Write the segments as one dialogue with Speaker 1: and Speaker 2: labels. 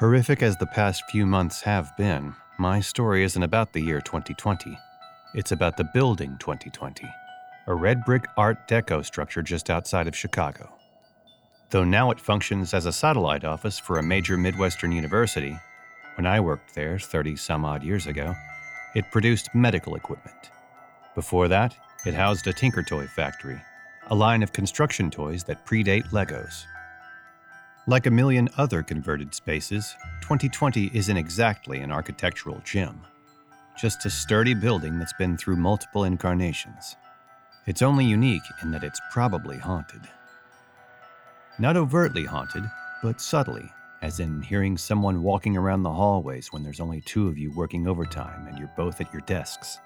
Speaker 1: Horrific as the past few months have been, my story isn't about the year 2020. It's about the building 2020, a red brick Art Deco structure just outside of Chicago. Though now it functions as a satellite office for a major Midwestern university, when I worked there 30 some odd years ago, it produced medical equipment. Before that, it housed a Tinker Toy factory, a line of construction toys that predate Legos. Like a million other converted spaces, 2020 isn't exactly an architectural gem, just a sturdy building that's been through multiple incarnations. It's only unique in that it's probably haunted. Not overtly haunted, but subtly, as in hearing someone walking around the hallways when there's only two of you working overtime and you're both at your desks.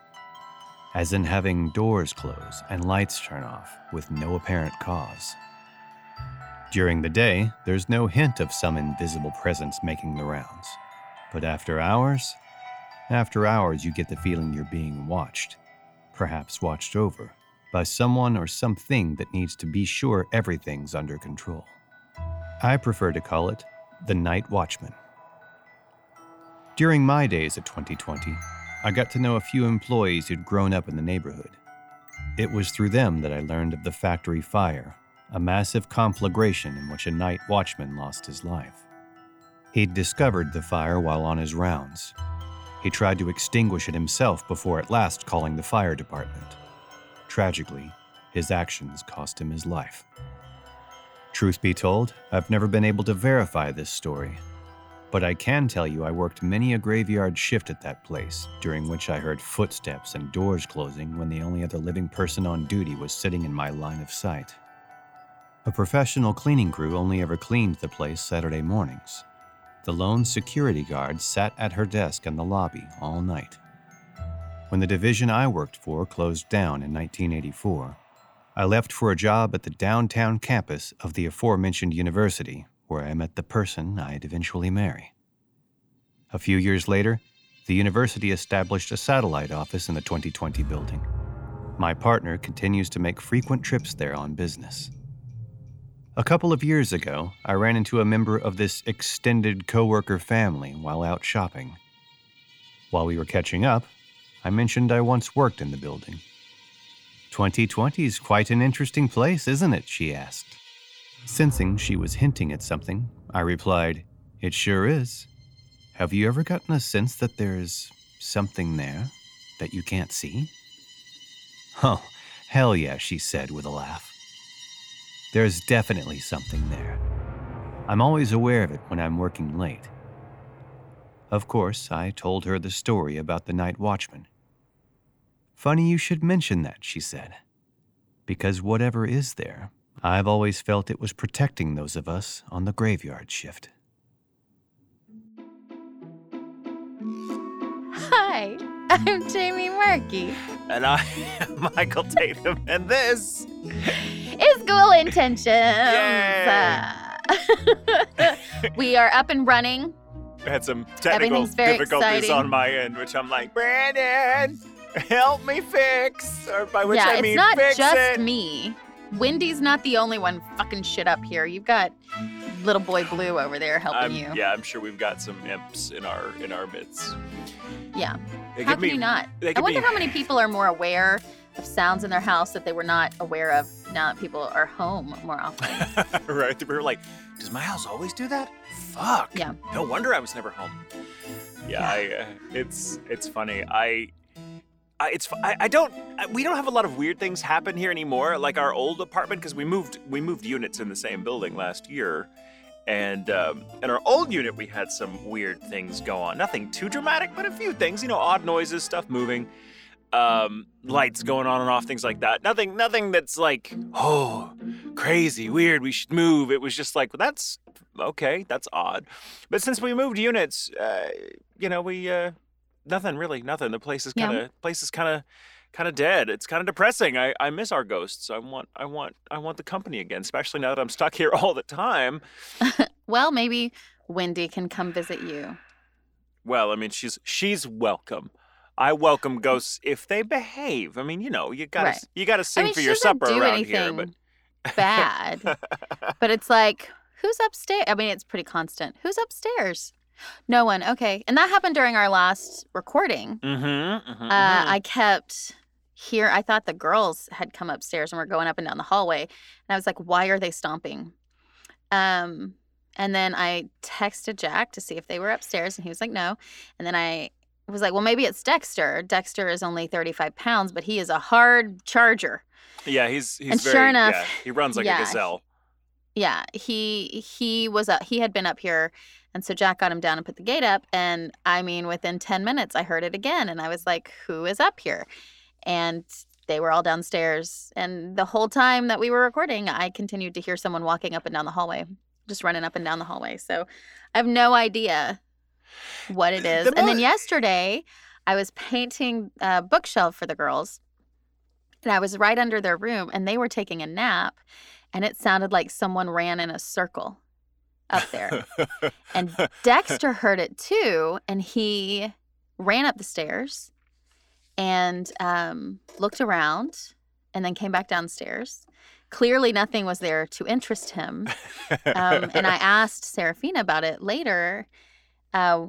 Speaker 1: As in having doors close and lights turn off with no apparent cause. During the day, there's no hint of some invisible presence making the rounds. But after hours, after hours, you get the feeling you're being watched, perhaps watched over, by someone or something that needs to be sure everything's under control. I prefer to call it the Night Watchman. During my days at 2020, I got to know a few employees who'd grown up in the neighborhood. It was through them that I learned of the factory fire a massive conflagration in which a night watchman lost his life. He'd discovered the fire while on his rounds. He tried to extinguish it himself before at last calling the fire department. Tragically, his actions cost him his life. Truth be told, I've never been able to verify this story, but I can tell you I worked many a graveyard shift at that place, during which I heard footsteps and doors closing when the only other living person on duty was sitting in my line of sight. A professional cleaning crew only ever cleaned the place Saturday mornings. The lone security guard sat at her desk in the lobby all night. When the division I worked for closed down in 1984, I left for a job at the downtown campus of the aforementioned university, where I met the person I'd eventually marry. A few years later, the university established a satellite office in the 2020 building. My partner continues to make frequent trips there on business. A couple of years ago, I ran into a member of this extended coworker family while out shopping. While we were catching up, I mentioned I once worked in the building. 2020 is quite an interesting place, isn't it? she asked. Sensing she was hinting at something, I replied, It sure is. Have you ever gotten a sense that there's something there that you can't see? Oh, hell yeah, she said with a laugh. There's definitely something there. I'm always aware of it when I'm working late. Of course, I told her the story about the night watchman. Funny you should mention that, she said. Because whatever is there, I've always felt it was protecting those of us on the graveyard shift.
Speaker 2: Hi, I'm Jamie Marchi.
Speaker 3: And I am Michael Tatum, and this
Speaker 2: is Ghoul Intentions. Uh, we are up and running.
Speaker 3: I had some technical difficulties
Speaker 2: exciting.
Speaker 3: on my end, which I'm like, Brandon, help me fix. Or by which
Speaker 2: yeah,
Speaker 3: I
Speaker 2: it's not
Speaker 3: fix
Speaker 2: just
Speaker 3: it.
Speaker 2: me. Wendy's not the only one fucking shit up here. You've got little boy Blue over there helping
Speaker 3: I'm-
Speaker 2: you.
Speaker 3: Yeah, I'm sure we've got some imps in our in our midst.
Speaker 2: Yeah.
Speaker 3: They
Speaker 2: How can
Speaker 3: me,
Speaker 2: you not? I wonder
Speaker 3: me-
Speaker 2: how many people are more aware of sounds in their house that they were not aware of now that people are home more often.
Speaker 3: right? We were like, does my house always do that? Fuck.
Speaker 2: Yeah.
Speaker 3: No wonder I was never home. Yeah, I, uh, it's it's funny. I. I, it's I, I don't I, we don't have a lot of weird things happen here anymore like our old apartment because we moved we moved units in the same building last year and um, in our old unit we had some weird things go on nothing too dramatic but a few things you know odd noises stuff moving um, lights going on and off things like that. Nothing nothing that's like oh crazy weird we should move. It was just like well, that's okay that's odd. But since we moved units uh, you know we uh, nothing really nothing. The place is kind of place is kind of kind of dead. It's kind of depressing. I, I miss our ghosts. I want i want i want the company again especially now that i'm stuck here all the time.
Speaker 2: Well, maybe Wendy can come visit you.
Speaker 3: well i mean she's she's welcome i welcome ghosts if they behave i mean you know you gotta
Speaker 2: Right.
Speaker 3: you gotta sing
Speaker 2: mean,
Speaker 3: for your supper
Speaker 2: do
Speaker 3: around here
Speaker 2: anything Bad.
Speaker 3: but
Speaker 2: but it's like, who's upstairs? I mean, it's pretty constant. Who's upstairs? No one. Okay. And that happened during our last recording.
Speaker 3: Mm-hmm. mm-hmm,
Speaker 2: Uh, I kept here. I thought the girls had come upstairs and were going up and down the hallway, and I was like, "Why are they stomping?" Um, and then I texted Jack to see if they were upstairs, and he was like, "No." And then I was like, "Well, maybe it's Dexter. Dexter is only thirty-five pounds, but he is a hard charger."
Speaker 3: yeah, he's he's
Speaker 2: and
Speaker 3: very.
Speaker 2: sure enough,
Speaker 3: yeah, he runs like
Speaker 2: yeah,
Speaker 3: a gazelle.
Speaker 2: Yeah, he he was up. He had been up here, and so Jack got him down and put the gate up. And I mean, within ten minutes, I heard it again, and I was like, "Who is up here?" And they were all downstairs. And the whole time that we were recording, I continued to hear someone walking up and down the hallway, just running up and down the hallway. So I have no idea what it is.
Speaker 3: The
Speaker 2: and then yesterday, I was painting a bookshelf for the girls, and I was right under their room, and they were taking a nap, and it sounded like someone ran in a circle up there. And Dexter heard it too, and he ran up the stairs and um, looked around and then came back downstairs. Clearly, nothing was there to interest him. Um, and I asked Serafina about it later, uh,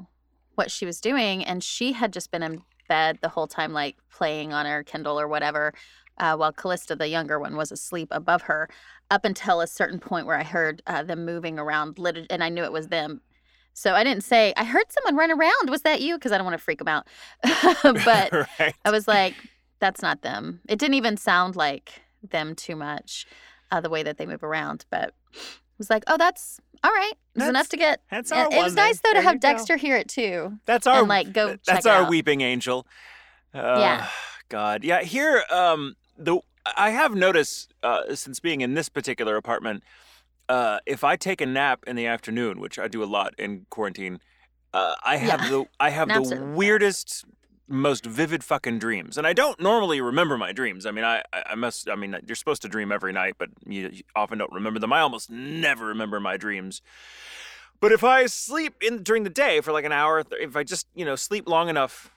Speaker 2: what she was doing, and she had just been in bed the whole time, like playing on her Kindle or whatever, uh, while Callista, the younger one, was asleep above her, up until a certain point where I heard uh, them moving around, lit- and I knew it was them. So I didn't say, I heard someone run around. Was that you? Because I don't want to freak them out. but
Speaker 3: right.
Speaker 2: I was like, that's not them. It didn't even sound like them too much, uh, the way that they move around. But I was like, oh, that's all right. It was
Speaker 3: That's-
Speaker 2: enough to get.
Speaker 3: That's our
Speaker 2: it was nice though to have
Speaker 3: you go.
Speaker 2: Dexter hear it too,
Speaker 3: That's our
Speaker 2: and like go
Speaker 3: That's
Speaker 2: it
Speaker 3: our weeping angel. Uh,
Speaker 2: Yeah.
Speaker 3: God. Yeah. Here, um, the I have noticed uh, since being in this particular apartment, uh, if I take a nap in the afternoon, which I do a lot in quarantine, uh, I have
Speaker 2: Yeah.
Speaker 3: the I have
Speaker 2: Naps
Speaker 3: the weirdest, most vivid fucking dreams, and I don't normally remember my dreams. I mean, I I must. I mean, you're supposed to dream every night, but you, you often don't remember them. I almost never remember my dreams. But if I sleep in during the day for like an hour, if I just you know sleep long enough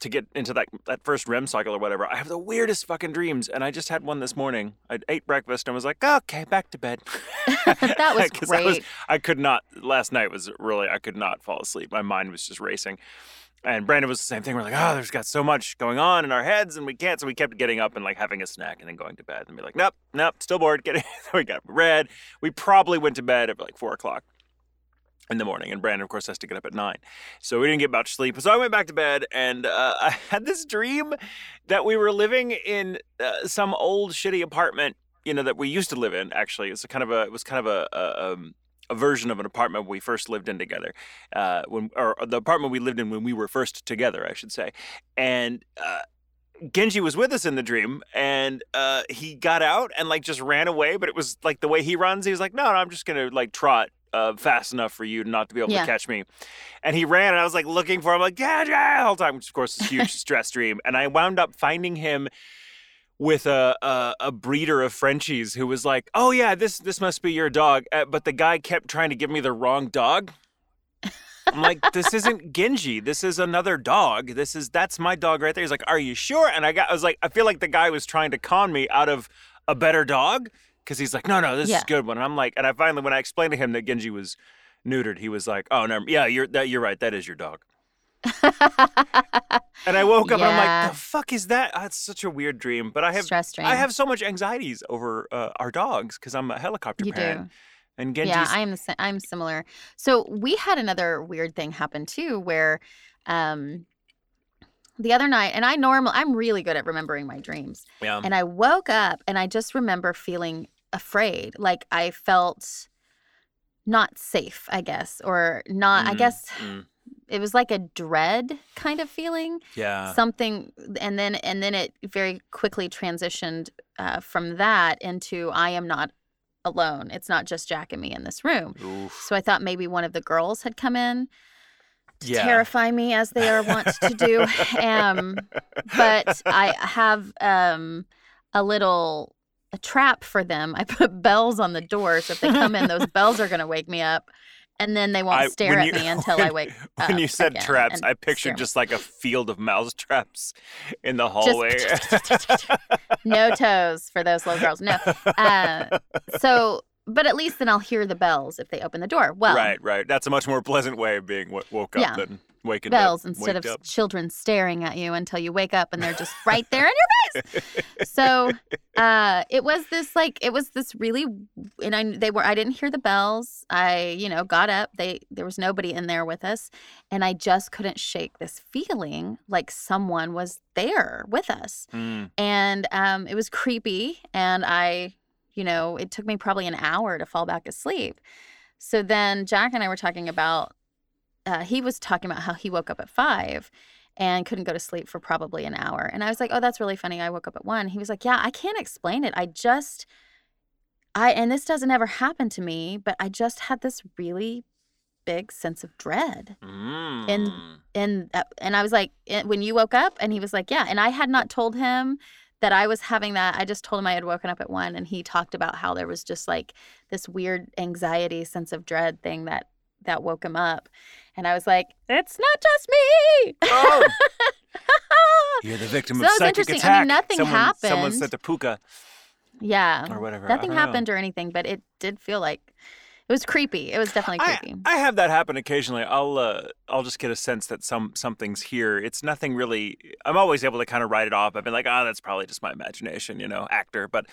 Speaker 3: to get into that that first REM cycle or whatever, I have the weirdest fucking dreams. And I just had one this morning. I ate breakfast and was like, okay, back to bed.
Speaker 2: That was
Speaker 3: 'Cause I was-
Speaker 2: great.
Speaker 3: I could not. Last night was really. I could not fall asleep. My mind was just racing. And Brandon was the same thing. We're like, oh, there's got so much going on in our heads, and we can't. So we kept getting up and like having a snack, and then going to bed, and be like, nope, nope, still bored. Getting. we got read. We probably went to bed at like four o'clock in the morning, and Brandon, of course, has to get up at nine. So we didn't get much sleep. So I went back to bed, and uh, I had this dream that we were living in uh, some old shitty apartment, you know, that we used to live in. Actually, it's a kind of a. It was kind of a. a um, a version of an apartment we first lived in together, uh, when or the apartment we lived in when we were first together, I should say, and uh, Genji was with us in the dream, and uh, he got out and like just ran away. But it was like the way he runs. He was like, "No, no, I'm just gonna like trot uh, fast enough for you not to be able
Speaker 2: Yeah.
Speaker 3: to catch me." And he ran, and I was like looking for him, like Genji, the whole time, which of course is a huge stress dream. And I wound up finding him with a, a a breeder of Frenchies who was like, "Oh yeah, this this must be your dog," uh, but the guy kept trying to give me the wrong dog. I'm like, this isn't Genji. This is another dog. This is that's my dog right there. He's like, are you sure? And I got, I was like, I feel like the guy was trying to con me out of a better dog because he's like, no, no, this is a good one. And I'm like, and I finally, when I explained to him that Genji was neutered, he was like, oh, no, yeah, you're that, you're right. That is your dog. And I woke up and I'm like, the fuck is that? That's such a weird dream. But I have,
Speaker 2: Stress dream.
Speaker 3: I have so much anxieties over uh, our dogs because I'm a helicopter
Speaker 2: You
Speaker 3: parent.
Speaker 2: do.
Speaker 3: And Genji's,
Speaker 2: Yeah, I'm I'm similar. So we had another weird thing happen too, where um, the other night, and I normal I'm really good at remembering my dreams,
Speaker 3: yeah.
Speaker 2: and I woke up and I just remember feeling afraid, like I felt not safe, I guess, or not. I
Speaker 3: Mm,
Speaker 2: guess
Speaker 3: mm,
Speaker 2: it was like a dread kind of feeling
Speaker 3: yeah.
Speaker 2: something and then and then it very quickly transitioned uh, from that into i am not alone it's not just jack and me in this room
Speaker 3: Oof.
Speaker 2: so i thought maybe one of the girls had come in to
Speaker 3: Yeah.
Speaker 2: terrify me as they are wont to do um, but i have um, a little a trap for them i put bells on the door so if they come in those bells are going to wake me up and then they won't
Speaker 3: I-
Speaker 2: stare at
Speaker 3: you-
Speaker 2: me until i
Speaker 3: when-
Speaker 2: wake
Speaker 3: When
Speaker 2: up
Speaker 3: you said traps, I pictured just like a field of mouse traps in the hallway.
Speaker 2: no toes for those little girls. No. Uh, so but at least then I'll hear the bells if they open the door. Well,
Speaker 3: right, right. That's a much more pleasant way of being w- woke up
Speaker 2: Yeah.
Speaker 3: than waking
Speaker 2: bells
Speaker 3: up.
Speaker 2: instead of
Speaker 3: up.
Speaker 2: children staring at you until you wake up and they're just right there in your face. So uh, it was this like it was this really and I they were I didn't hear the bells. I you know got up. They there was nobody in there with us, and I just couldn't shake this feeling like someone was there with us,
Speaker 3: Mm.
Speaker 2: and um, it was creepy. And I you know it took me probably an hour to fall back asleep. So then Jack and I were talking about. Uh, he was talking about how he woke up at five and couldn't go to sleep for probably an hour. And I was like, "Oh, that's really funny. I woke up at 1." He was like, "Yeah, I can't explain it. I just I and this doesn't ever happen to me, but I just had this really big sense of dread."
Speaker 3: Mm.
Speaker 2: And uh, and I was like, "Eh, "When you woke up?" And he was like, "Yeah." And I had not told him that I was having that. I just told him I had woken up at 1 and he talked about how there was just like this weird anxiety sense of dread thing that that woke him up. And I was like, "It's not just me."
Speaker 3: Oh. You're the victim
Speaker 2: So
Speaker 3: of
Speaker 2: that was
Speaker 3: psychic
Speaker 2: interesting. I mean, nothing
Speaker 3: someone, Someone said a puka
Speaker 2: Yeah.
Speaker 3: or whatever.
Speaker 2: Nothing
Speaker 3: don't know.
Speaker 2: happened or anything, but it did feel like it was creepy. It was definitely creepy.
Speaker 3: I have that happen occasionally. I'll uh, I'll just get a sense that some something's here. It's nothing really. I'm always able to kind of write it off. I've been like, oh, that's probably just my imagination, you know, actor. But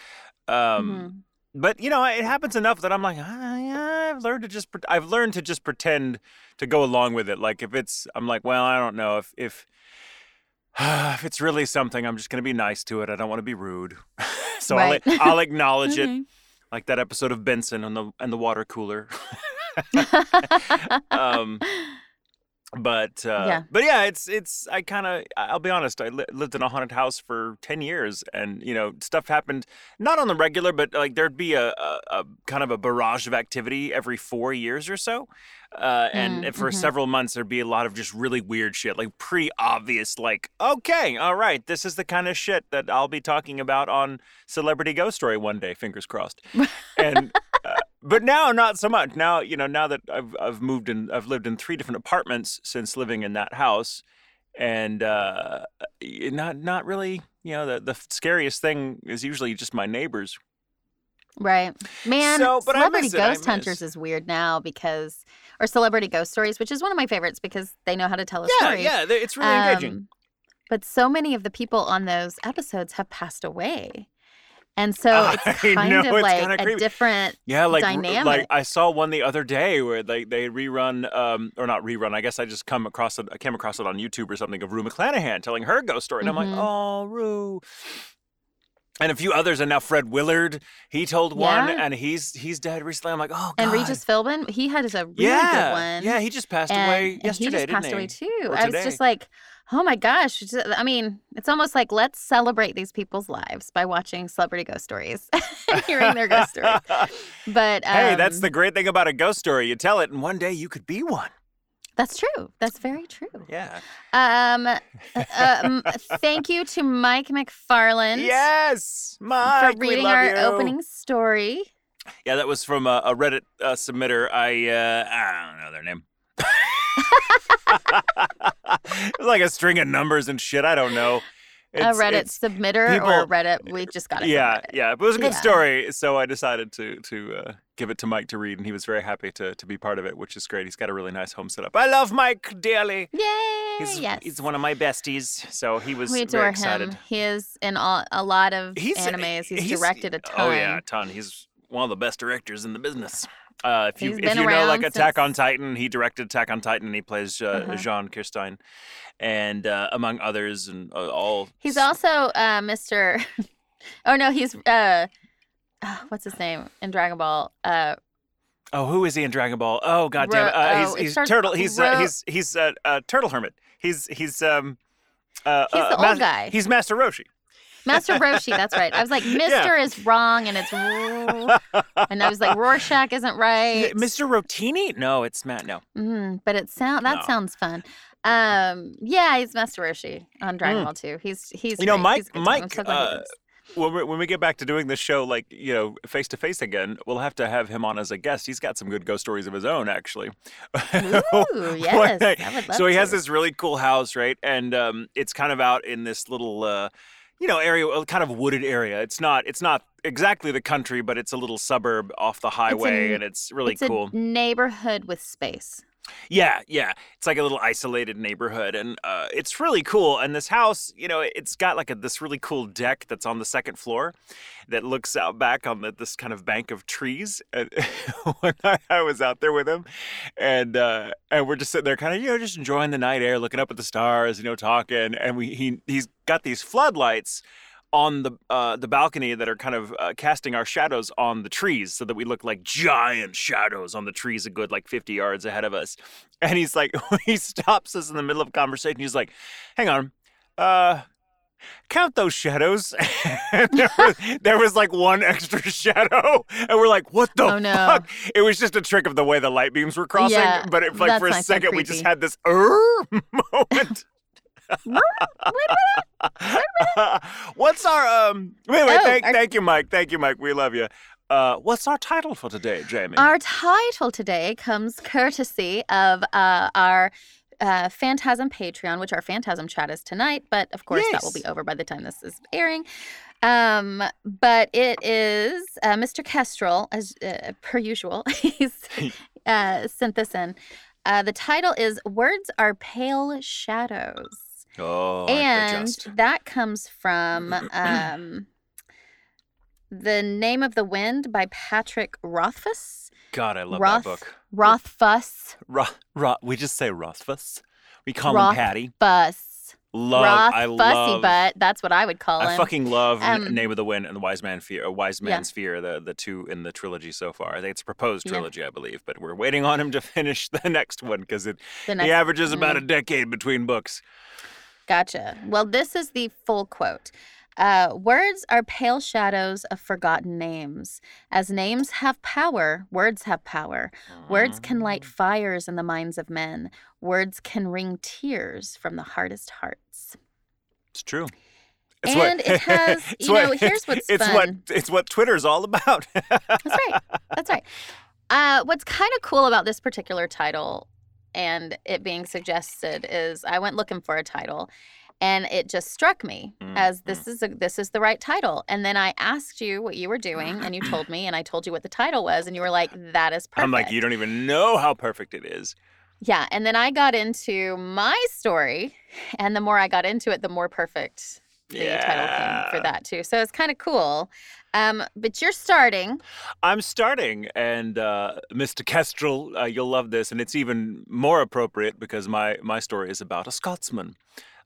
Speaker 3: um,
Speaker 2: Mhm.
Speaker 3: But you know, it happens enough that I'm like, ah, yeah, I've learned to just pre- I've learned to just pretend to go along with it. Like if it's, I'm like, well, I don't know if if if it's really something, I'm just gonna be nice to it. I don't want to be rude, so
Speaker 2: Right.
Speaker 3: I'll I'll acknowledge it,
Speaker 2: Mhm.
Speaker 3: like that episode of Benson and the and the water cooler. um, but uh,
Speaker 2: Yeah.
Speaker 3: but yeah, it's it's. I kind of. I'll be honest. I li- lived in a haunted house for ten years, and you know, stuff happened not on the regular, but like there'd be a, a, a kind of a barrage of activity every four years or so. Uh, and
Speaker 2: Mm,
Speaker 3: for
Speaker 2: mhm.
Speaker 3: several months, there'd be a lot of just really weird shit, like pretty obvious, like, okay, all right, this is the kind of shit that I'll be talking about on Celebrity Ghost Story one day, fingers crossed. and but now not so much. Now you know, now that I've I've moved in, I've lived in three different apartments since living in that house, and uh, not not really. You know, the the scariest thing is usually just my neighbors.
Speaker 2: right. Man,
Speaker 3: So,
Speaker 2: Celebrity
Speaker 3: miss it, I
Speaker 2: Ghost Hunters is weird now because, or Celebrity Ghost Stories, which is one of my favorites because they know how to tell a
Speaker 3: Yeah,
Speaker 2: story.
Speaker 3: yeah, they- it's really engaging.
Speaker 2: Um, But so many of the people on those episodes have passed away. And so it's kind
Speaker 3: know,
Speaker 2: of
Speaker 3: it's
Speaker 2: like a
Speaker 3: creepy.
Speaker 2: different
Speaker 3: Yeah, like
Speaker 2: dynamic.
Speaker 3: like I saw one the other day where they they rerun um or not rerun. I guess I just come across it. I came across it on YouTube or something of Rue McClanahan telling her ghost story, and I'm
Speaker 2: Mhm.
Speaker 3: like, oh, Rue. And a few others, and now Fred Willard, he told one,
Speaker 2: Yeah.
Speaker 3: and he's he's dead recently. I'm like, oh,
Speaker 2: and Regis Philbin, he had a really
Speaker 3: yeah,
Speaker 2: good one.
Speaker 3: yeah, he just passed
Speaker 2: and,
Speaker 3: away
Speaker 2: and
Speaker 3: yesterday,
Speaker 2: he just passed away too. I was just like, oh my gosh. I mean, it's almost like let's celebrate these people's lives by watching celebrity ghost stories and hearing their ghost stories. But um,
Speaker 3: hey, that's the great thing about a ghost story. You tell it, and one day you could be one.
Speaker 2: that's true. That's very true.
Speaker 3: Yeah.
Speaker 2: Um, uh, um, thank you to Mike McFarland
Speaker 3: Yes, Mike.
Speaker 2: for
Speaker 3: we
Speaker 2: reading
Speaker 3: love
Speaker 2: our
Speaker 3: you.
Speaker 2: opening story.
Speaker 3: Yeah, that was from a, a Reddit uh, submitter. I uh, I don't know their name. It was like a string of numbers and shit. I don't know.
Speaker 2: a Reddit
Speaker 3: it's-
Speaker 2: submitter
Speaker 3: people-
Speaker 2: or Reddit. We just got it.
Speaker 3: yeah, yeah, but it was a good
Speaker 2: Yeah.
Speaker 3: story. So I decided to to uh, give it to Mike to read, and he was very happy to to be part of it, which is great. He's got a really nice home setup. I love Mike dearly.
Speaker 2: Yay!
Speaker 3: He's
Speaker 2: yes.
Speaker 3: he's one of my besties. So he was
Speaker 2: we
Speaker 3: very
Speaker 2: adore
Speaker 3: excited.
Speaker 2: him. He is in all, a lot of
Speaker 3: He's
Speaker 2: animes. He's, directed a ton.
Speaker 3: Oh yeah, a ton. He's one of the best directors in the business. Uh, if you if you know like Attack on Titan, he directed Attack on Titan. And he plays uh,
Speaker 2: Uh-huh.
Speaker 3: Jean Kirstein, and uh, among others, and uh, all.
Speaker 2: He's also uh, Mr. oh no, he's uh, ah, what's his name in Dragon Ball? Uh,
Speaker 3: Oh, who is he in Dragon Ball? Oh God damn it! Uh,
Speaker 2: oh,
Speaker 3: he's he's turtle. He's uh,
Speaker 2: Ro-
Speaker 3: he's he's uh, uh, turtle hermit. He's he's um. Uh,
Speaker 2: He's the old
Speaker 3: Mas-
Speaker 2: guy.
Speaker 3: He's Master Roshi.
Speaker 2: Master Roshi. That's right. I was like, Mister
Speaker 3: Yeah.
Speaker 2: is wrong, and it's and I was like, Rorschach isn't right.
Speaker 3: Mr. Rotini? No, it's Matt. No.
Speaker 2: Mhm, but it sound that
Speaker 3: No.
Speaker 2: sounds fun. Um, yeah, he's Master Roshi on Dragon
Speaker 3: Mm.
Speaker 2: Ball too. He's he's
Speaker 3: You know,
Speaker 2: great.
Speaker 3: Mike-
Speaker 2: He's a good time. I'm
Speaker 3: Mike,
Speaker 2: so
Speaker 3: uh, when we, when we get back to doing this show, like you know, face to face again, we'll have to have him on as a guest. He's got some good ghost stories of his own, actually.
Speaker 2: Ooh, yes, I would love
Speaker 3: so he has this really cool house, right? And um, it's kind of out in this little, uh, you know area, a kind of wooded area. It's not it's not exactly the country, but it's a little suburb off the highway, and it's really
Speaker 2: it's
Speaker 3: cool.
Speaker 2: a neighborhood with space.
Speaker 3: Yeah, yeah. It's like a little isolated neighborhood, and uh, it's really cool. And this house, you know, it's got like a this really cool deck that's on the second floor, that looks out back on the, this kind of bank of trees. And night I was out there with him, and uh, and we're just sitting there, kind of you know, just enjoying the night air, looking up at the stars, you know, talking. And we he he's got these floodlights on the uh, the balcony that are kind of uh, casting our shadows on the trees so that we look like giant shadows on the trees a good like 50 yards ahead of us. And he's like he stops us in the middle of a conversation he's like hang on. Uh count those shadows. There was, there was like one extra shadow. And we're like what the
Speaker 2: Oh, no.
Speaker 3: fuck? It was just a trick of the way the light beams were crossing
Speaker 2: Yeah,
Speaker 3: but it, like for a second we just had this er moment What's our um? Wait, wait.
Speaker 2: Oh,
Speaker 3: thank,
Speaker 2: our-
Speaker 3: thank you, Mike. Thank you, Mike. We love you. Uh, what's our title for today, Jamie?
Speaker 2: Our title today comes courtesy of uh, our uh, Phantasm Patreon, which our Phantasm chat is tonight, but of course that will be over by the time this is airing. Um, but it is uh, Mr. Kestrel, as uh, per usual. He's uh, sent this in. Uh, the title is "Words Are Pale Shadows."
Speaker 3: Oh,
Speaker 2: and that comes from um, the name of the wind by patrick rothfuss
Speaker 3: God, I love
Speaker 2: Roth-
Speaker 3: that book.
Speaker 2: rothfuss
Speaker 3: Roth, Roth, we just say Rothfuss. We call
Speaker 2: Roth-
Speaker 3: him Patty.
Speaker 2: fuss
Speaker 3: Love.
Speaker 2: roth
Speaker 3: I
Speaker 2: fussy
Speaker 3: love.
Speaker 2: butt that's what i would call it.
Speaker 3: I
Speaker 2: him
Speaker 3: fucking love
Speaker 2: Um,
Speaker 3: Name of the Wind and the Wise Man Fear, or Wise
Speaker 2: Yeah.
Speaker 3: Man's Fear, the the two in the trilogy so far. I think it's a proposed
Speaker 2: Yeah.
Speaker 3: trilogy, I believe, but we're waiting on him to finish the next one because it
Speaker 2: the
Speaker 3: the
Speaker 2: next
Speaker 3: average is about
Speaker 2: mm.
Speaker 3: a decade between books.
Speaker 2: Gotcha. Well, this is the full quote. Uh, words are pale shadows of forgotten names. As names have power, words have power. Words can light fires in the minds of men. Words can wring tears from the hardest hearts.
Speaker 3: It's true.
Speaker 2: And it has-
Speaker 3: it's
Speaker 2: you know, here's what's
Speaker 3: it's what it's what Twitter's all about.
Speaker 2: That's right. That's right. Uh, what's kind of cool about this particular title and it being suggested is I went looking for a title and it just struck me
Speaker 3: Mm,
Speaker 2: as this is a this is the right title. And then I asked you what you were doing and you told me and I told you what the title was and you were like, that is perfect.
Speaker 3: I'm like, you don't even know how perfect it is.
Speaker 2: Yeah. And then I got into my story and the more I got into it, the more perfect the title came for that too. So it's kind of cool. Um, but you're starting.
Speaker 3: I'm starting, and uh, Mr. Kestrel, uh, you'll love this, and it's even more appropriate because my my story is about a Scotsman,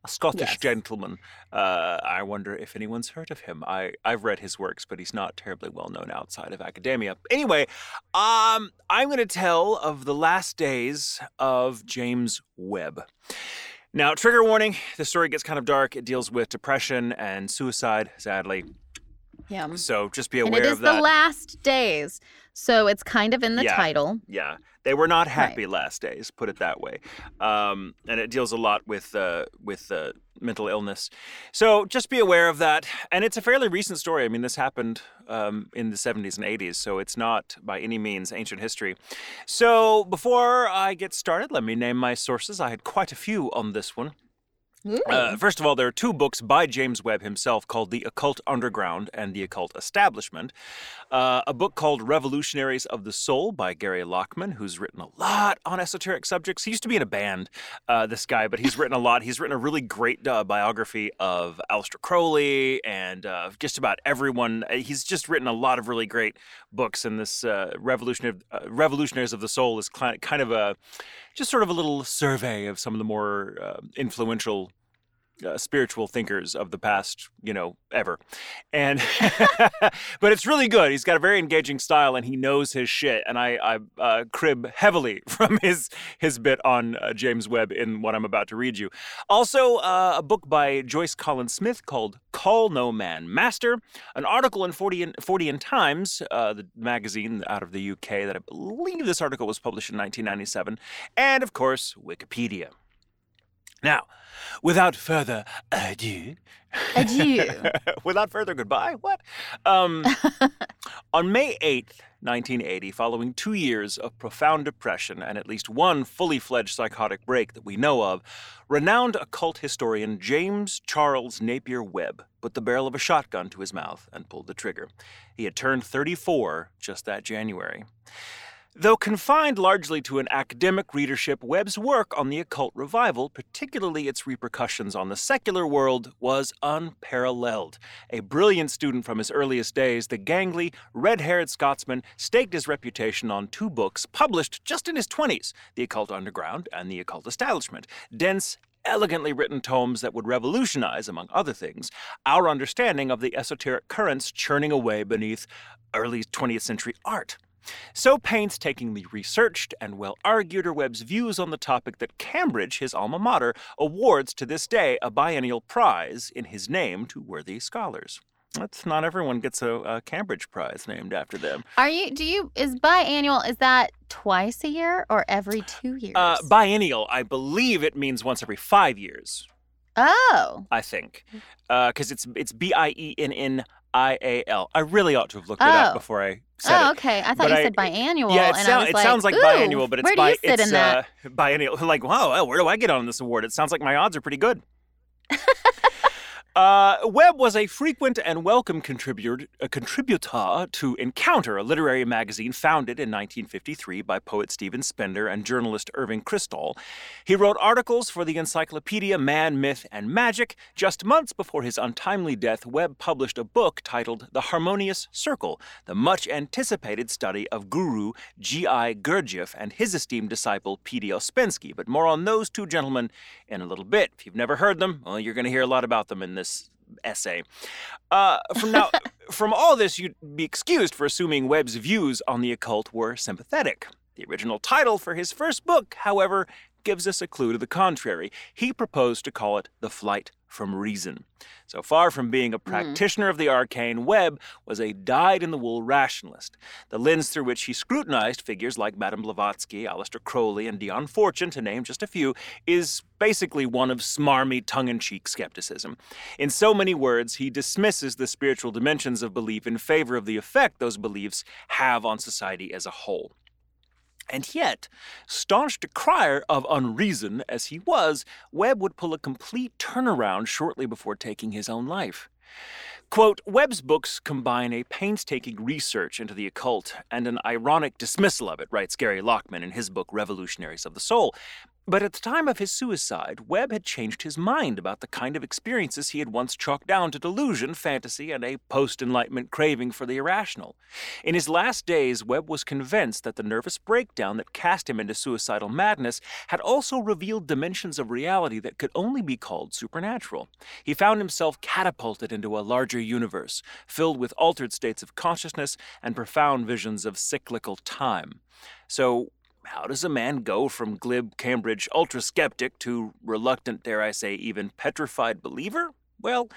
Speaker 3: a Scottish
Speaker 2: Yes.
Speaker 3: gentleman. Uh, I wonder if anyone's heard of him. I I've read his works, but he's not terribly well known outside of academia. Anyway, um, I'm going to tell of the last days of James Webb. Now, trigger warning: the story gets kind of dark. It deals with depression and suicide, sadly.
Speaker 2: Yeah.
Speaker 3: So just be aware And
Speaker 2: it is
Speaker 3: of that.
Speaker 2: the last days. So it's kind of in the
Speaker 3: Yeah.
Speaker 2: title.
Speaker 3: Yeah, they were not happy last days. Put it that way. Um, and it deals a lot with uh, with uh, mental illness. So just be aware of that. And it's a fairly recent story. I mean, this happened um, in the 70s and 80s, so it's not by any means ancient history. So before I get started, let me name my sources. I had quite a few on this one. Uh, first of all, there are two books by James Webb himself called The Occult Underground and The Occult Establishment. Uh, a book called Revolutionaries of the Soul by Gary Lachman, who's written a lot on esoteric subjects. He used to be in a band, uh, this guy, but he's written a lot. He's written a really great uh, biography of Aleister Crowley and uh, just about everyone. Uh, He's just written a lot of really great books, and this uh, Revolutionary, uh, Revolutionaries of the Soul is kind of a just sort of a little survey of some of the more uh, influential uh, spiritual thinkers of the past, you know, ever. And but it's really good. He's got a very engaging style, and he knows his shit. And I, I uh, crib heavily from his his bit on uh, James Webb in what I'm about to read you. Also, uh, a book by Joyce Collins Smith called "Call No Man Master," an article in Fortean, 40 in Times, uh, the magazine out of the UK, that I believe this article was published in 1997, and of course Wikipedia. Now, without further ado,
Speaker 2: Adieu.
Speaker 3: without further goodbye, what? Um, on May 8th, 1980, following two years of profound depression and at least one fully fledged psychotic break that we know of, renowned occult historian James Charles Napier Webb put the barrel of a shotgun to his mouth and pulled the trigger. He had turned 34 just that January. Though confined largely to an academic readership, Webb's work on the occult revival, particularly its repercussions on the secular world, was unparalleled. A brilliant student from his earliest days, the gangly, red haired Scotsman staked his reputation on two books published just in his 20s The Occult Underground and The Occult Establishment. Dense, elegantly written tomes that would revolutionize, among other things, our understanding of the esoteric currents churning away beneath early 20th century art. So painstakingly researched and well argued are Webb's views on the topic that Cambridge, his alma mater, awards to this day a biennial prize in his name to worthy scholars. That's not everyone gets a, a Cambridge prize named after them.
Speaker 2: Are you? Do you? Is biannual? Is that twice a year or every two years?
Speaker 3: Uh, biennial, I believe it means once every five years.
Speaker 2: oh.
Speaker 3: I think, Uh because it's it's B I E N N I A L. I really ought to have looked it up
Speaker 2: Oh.
Speaker 3: before I said
Speaker 2: Oh,
Speaker 3: it.
Speaker 2: okay. I thought
Speaker 3: But
Speaker 2: you
Speaker 3: I-
Speaker 2: said biannual.
Speaker 3: Yeah, it,
Speaker 2: and
Speaker 3: sound-
Speaker 2: I was
Speaker 3: it
Speaker 2: like,
Speaker 3: sounds like biannual, but it's
Speaker 2: where do
Speaker 3: bi-
Speaker 2: you sit
Speaker 3: it's
Speaker 2: in that?
Speaker 3: uh, biennial. Like, wow, where do I get on this award? It sounds like my odds are pretty good. Uh, Webb was a frequent and welcome contributor, a contributor to Encounter, a literary magazine founded in 1953 by poet Stephen Spender and journalist Irving Kristol. He wrote articles for the encyclopedia Man, Myth, and Magic. Just months before his untimely death, Webb published a book titled The Harmonious Circle, the much anticipated study of Guru G.I. Gurdjieff and his esteemed disciple P.D. Ouspensky. But more on those two gentlemen in a little bit. If you've never heard them, well, you're going to hear a lot about them in this essay. Uh, from now, from all this, you'd be excused for assuming Webb's views on the occult were sympathetic. The original title for his first book, however, gives us a clue to the contrary. He proposed to call it The Flight from Reason. So far from being a hmm. practitioner of the arcane, Webb was a dyed in the wool rationalist. The lens through which he scrutinized figures like Madame Blavatsky, Aleister Crowley, and Dion Fortune, to name just a few, is basically one of smarmy, tongue in cheek skepticism. In so many words, he dismisses the spiritual dimensions of belief in favor of the effect those beliefs have on society as a whole. And yet, staunch decrier of unreason as he was, Webb would pull a complete turnaround shortly before taking his own life. Quote, Webb's books combine a painstaking research into the occult and an ironic dismissal of it, writes Gary Lachman in his book Revolutionaries of the Soul. But at the time of his suicide, Webb had changed his mind about the kind of experiences he had once chalked down to delusion, fantasy, and a post Enlightenment craving for the irrational. In his last days, Webb was convinced that the nervous breakdown that cast him into suicidal madness had also revealed dimensions of reality that could only be called supernatural. He found himself catapulted into a larger universe, filled with altered states of consciousness and profound visions of cyclical time. So, how does a man go from glib Cambridge ultra skeptic to reluctant, dare I say, even petrified believer? Well,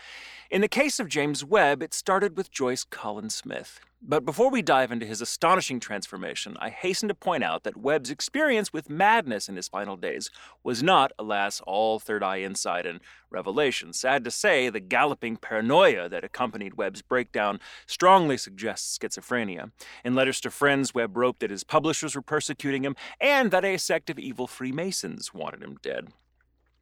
Speaker 3: in the case of James Webb, it started with Joyce Collins Smith. But before we dive into his astonishing transformation, I hasten to point out that Webb's experience with madness in his final days was not, alas, all third eye insight and revelation. Sad to say, the galloping paranoia that accompanied Webb's breakdown strongly suggests schizophrenia. In letters to friends, Webb wrote that his publishers were persecuting him and that a sect of evil Freemasons wanted him dead.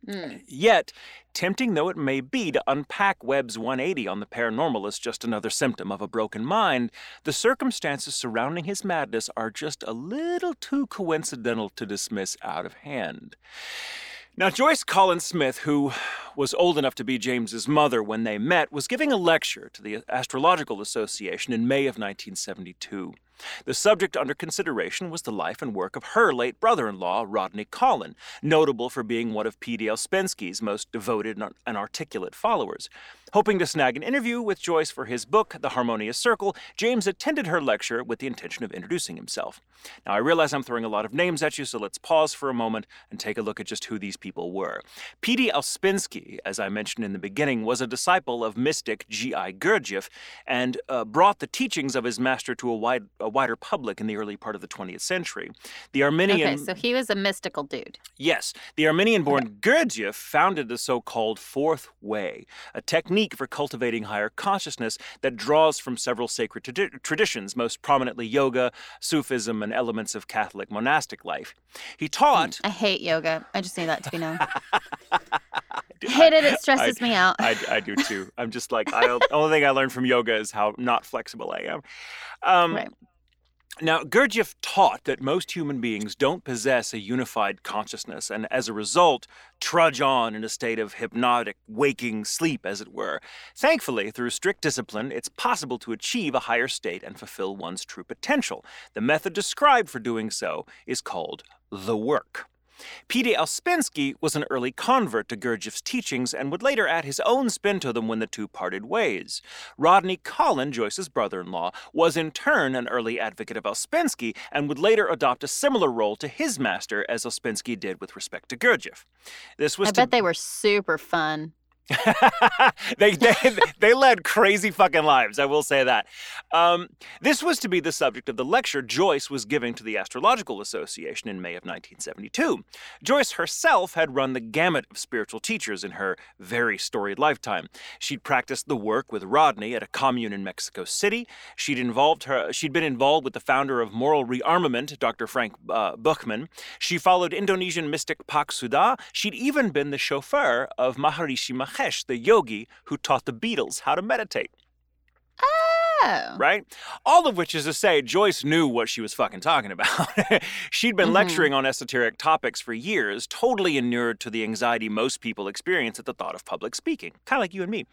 Speaker 2: Mm.
Speaker 3: Yet, tempting though it may be to unpack Webb's 180 on the paranormal as just another symptom of a broken mind, the circumstances surrounding his madness are just a little too coincidental to dismiss out of hand. Now, Joyce Collins Smith, who was old enough to be James's mother when they met, was giving a lecture to the Astrological Association in May of 1972. The subject under consideration was the life and work of her late brother in law, Rodney Collin, notable for being one of P.D. Ouspensky's most devoted and articulate followers. Hoping to snag an interview with Joyce for his book, The Harmonious Circle, James attended her lecture with the intention of introducing himself. Now, I realize I'm throwing a lot of names at you, so let's pause for a moment and take a look at just who these people were. P.D. Ouspensky, as I mentioned in the beginning, was a disciple of mystic G.I. Gurdjieff and uh, brought the teachings of his master to a wide a wider public in the early part of the 20th century. The Armenian.
Speaker 2: Okay, so he was a mystical dude.
Speaker 3: Yes, the Armenian born Gurdjieff founded the so called Fourth Way, a technique for cultivating higher consciousness that draws from several sacred tradi- traditions, most prominently yoga, Sufism, and elements of Catholic monastic life. He taught.
Speaker 2: I hate yoga. I just need that to be known. hate it. It stresses
Speaker 3: I,
Speaker 2: me out.
Speaker 3: I, I do too. I'm just like, I, the only thing I learned from yoga is how not flexible I am. Um,
Speaker 2: Right.
Speaker 3: Now, Gurdjieff taught that most human beings don't possess a unified consciousness and, as a result, trudge on in a state of hypnotic, waking sleep, as it were. Thankfully, through strict discipline, it's possible to achieve a higher state and fulfill one's true potential. The method described for doing so is called the work. P.D. Ouspensky was an early convert to Gurdjieff's teachings and would later add his own spin to them when the two parted ways. Rodney Collin, Joyce's brother in law, was in turn an early advocate of Ouspensky and would later adopt a similar role to his master as Ouspensky did with respect to Gurdjieff. This was
Speaker 2: I
Speaker 3: to
Speaker 2: bet they were super fun.
Speaker 3: they, they they led crazy fucking lives. I will say that. Um, this was to be the subject of the lecture Joyce was giving to the Astrological Association in May of 1972. Joyce herself had run the gamut of spiritual teachers in her very storied lifetime. She'd practiced the work with Rodney at a commune in Mexico City. She'd involved her. She'd been involved with the founder of Moral Rearmament, Dr. Frank uh, Buchman. She followed Indonesian mystic Pak Suda. She'd even been the chauffeur of Maharishi Mahesh, the yogi who taught the Beatles how to meditate.
Speaker 2: Oh.
Speaker 3: Right? All of which is to say, Joyce knew what she was fucking talking about. She'd been
Speaker 2: Mhm.
Speaker 3: lecturing on esoteric topics for years, totally inured to the anxiety most people experience at the thought of public speaking, kind of like you and me.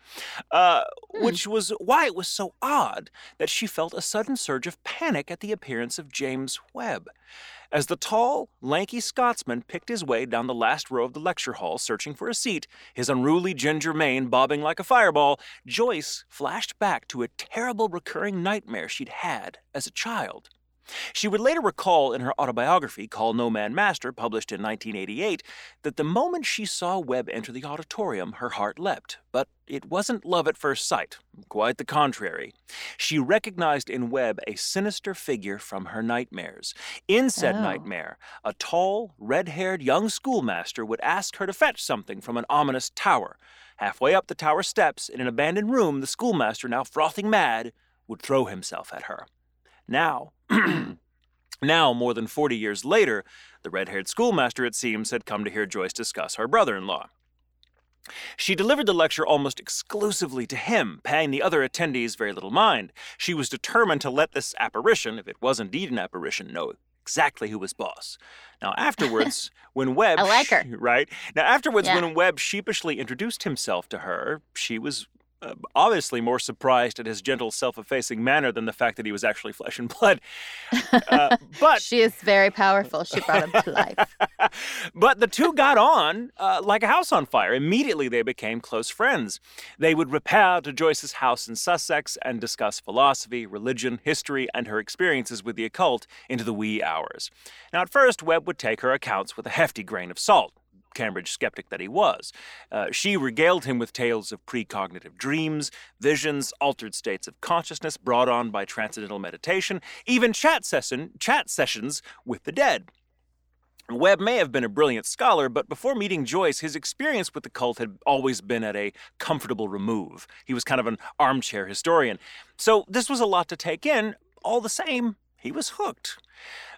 Speaker 3: Uh,
Speaker 2: Hmm.
Speaker 3: Which was why it was so odd that she felt a sudden surge of panic at the appearance of James Webb. As the tall, lanky Scotsman picked his way down the last row of the lecture hall searching for a seat, his unruly ginger mane bobbing like a fireball, Joyce flashed back to a terrible recurring nightmare she'd had as a child. She would later recall in her autobiography, Call No Man Master, published in 1988, that the moment she saw Webb enter the auditorium, her heart leapt. But it wasn't love at first sight, quite the contrary. She recognized in Webb a sinister figure from her nightmares. In said
Speaker 2: Oh.
Speaker 3: nightmare, a tall, red haired young schoolmaster would ask her to fetch something from an ominous tower. Halfway up the tower steps, in an abandoned room, the schoolmaster, now frothing mad, would throw himself at her. Now, now, more than 40 years later, the red haired schoolmaster, it seems, had come to hear Joyce discuss her brother in law. She delivered the lecture almost exclusively to him, paying the other attendees very little mind. She was determined to let this apparition, if it was indeed an apparition, know exactly who was boss. Now, afterwards, when Webb.
Speaker 2: I like her.
Speaker 3: Right? Now, afterwards,
Speaker 2: Yeah.
Speaker 3: when Webb sheepishly introduced himself to her, she was uh, obviously more surprised at his gentle, self effacing manner than the fact that he was actually flesh and blood. Uh, but
Speaker 2: She is very powerful. She brought him to life.
Speaker 3: but the two got on uh, like a house on fire. Immediately, they became close friends. They would repair to Joyce's house in Sussex and discuss philosophy, religion, history, and her experiences with the occult into the wee hours. Now, at first, Webb would take her accounts with a hefty grain of salt. Cambridge skeptic that he was. Uh, she regaled him with tales of precognitive dreams, visions, altered states of consciousness brought on by transcendental meditation, even chat session, chat sessions with the dead. Webb may have been a brilliant scholar, but before meeting Joyce, his experience with the cult had always been at a comfortable remove. He was kind of an armchair historian. So this was a lot to take in. All the same, he was hooked.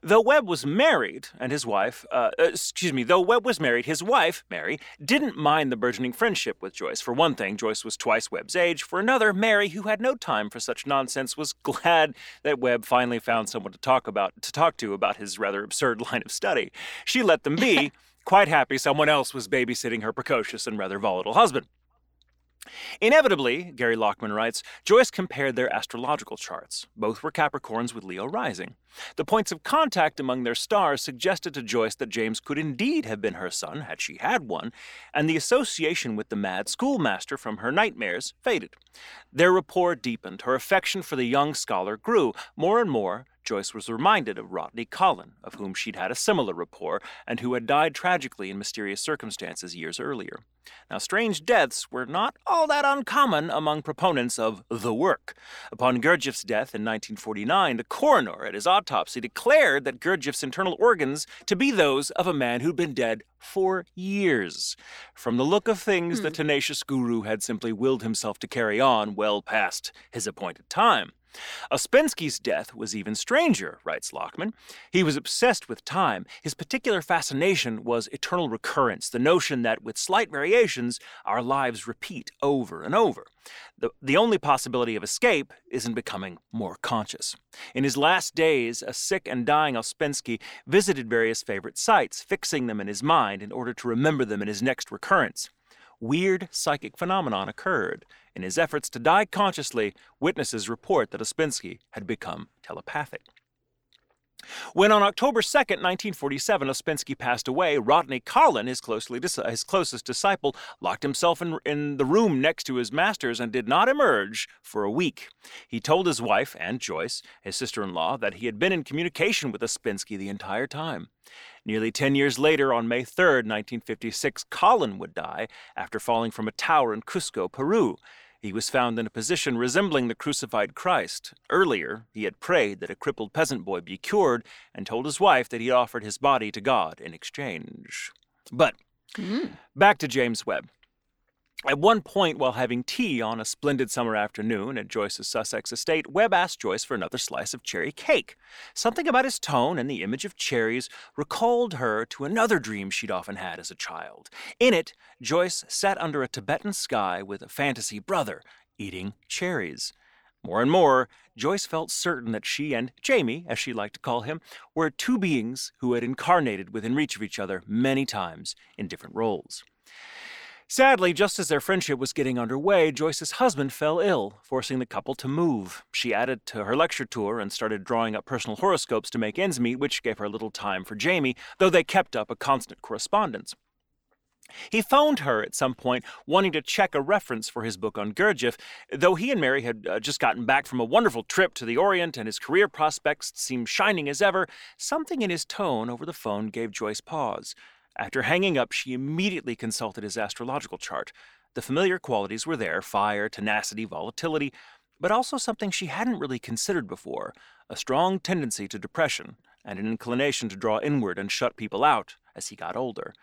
Speaker 3: Though Webb was married, and his wife, uh, uh, excuse me, though Webb was married, his wife, Mary, didn't mind the burgeoning friendship with Joyce. For one thing, Joyce was twice Webb's age. For another, Mary, who had no time for such nonsense, was glad that Webb finally found someone to talk about to talk to about his rather absurd line of study. She let them be, quite happy someone else was babysitting her precocious and rather volatile husband. Inevitably, Gary Lachman writes, Joyce compared their astrological charts. Both were Capricorns with Leo rising. The points of contact among their stars suggested to Joyce that James could indeed have been her son, had she had one, and the association with the mad schoolmaster from her nightmares faded. Their rapport deepened, her affection for the young scholar grew more and more Joyce was reminded of Rodney Collin, of whom she'd had a similar rapport and who had died tragically in mysterious circumstances years earlier. Now, strange deaths were not all that uncommon among proponents of the work. Upon Gurdjieff's death in 1949, the coroner at his autopsy declared that Gurdjieff's internal organs to be those of a man who'd been dead for years. From the look of things,
Speaker 2: Hmm.
Speaker 3: the tenacious guru had simply willed himself to carry on well past his appointed time. Ouspensky's death was even stranger, writes Lachman. He was obsessed with time. His particular fascination was eternal recurrence, the notion that with slight variations, our lives repeat over and over. The, the only possibility of escape is in becoming more conscious. In his last days, a sick and dying Ouspensky visited various favorite sites, fixing them in his mind in order to remember them in his next recurrence weird psychic phenomenon occurred. In his efforts to die consciously, witnesses report that Ouspensky had become telepathic. When on October 2, 1947, Ouspensky passed away, Rodney Collin, his, closely, his closest disciple, locked himself in, in the room next to his masters and did not emerge for a week. He told his wife and Joyce, his sister in law, that he had been in communication with Ouspensky the entire time. Nearly 10 years later, on May 3, 1956, Collin would die after falling from a tower in Cusco, Peru. He was found in a position resembling the crucified Christ. Earlier, he had prayed that a crippled peasant boy be cured and told his wife that he offered his body to God in exchange. But
Speaker 2: Mm.
Speaker 3: back to James Webb. At one point, while having tea on a splendid summer afternoon at Joyce's Sussex estate, Webb asked Joyce for another slice of cherry cake. Something about his tone and the image of cherries recalled her to another dream she'd often had as a child. In it, Joyce sat under a Tibetan sky with a fantasy brother, eating cherries. More and more, Joyce felt certain that she and Jamie, as she liked to call him, were two beings who had incarnated within reach of each other many times in different roles. Sadly, just as their friendship was getting underway, Joyce's husband fell ill, forcing the couple to move. She added to her lecture tour and started drawing up personal horoscopes to make ends meet, which gave her little time for Jamie, though they kept up a constant correspondence. He phoned her at some point, wanting to check a reference for his book on Gurdjieff. Though he and Mary had uh, just gotten back from a wonderful trip to the Orient and his career prospects seemed shining as ever, something in his tone over the phone gave Joyce pause. After hanging up, she immediately consulted his astrological chart. The familiar qualities were there fire, tenacity, volatility, but also something she hadn't really considered before a strong tendency to depression and an inclination to draw inward and shut people out as he got older.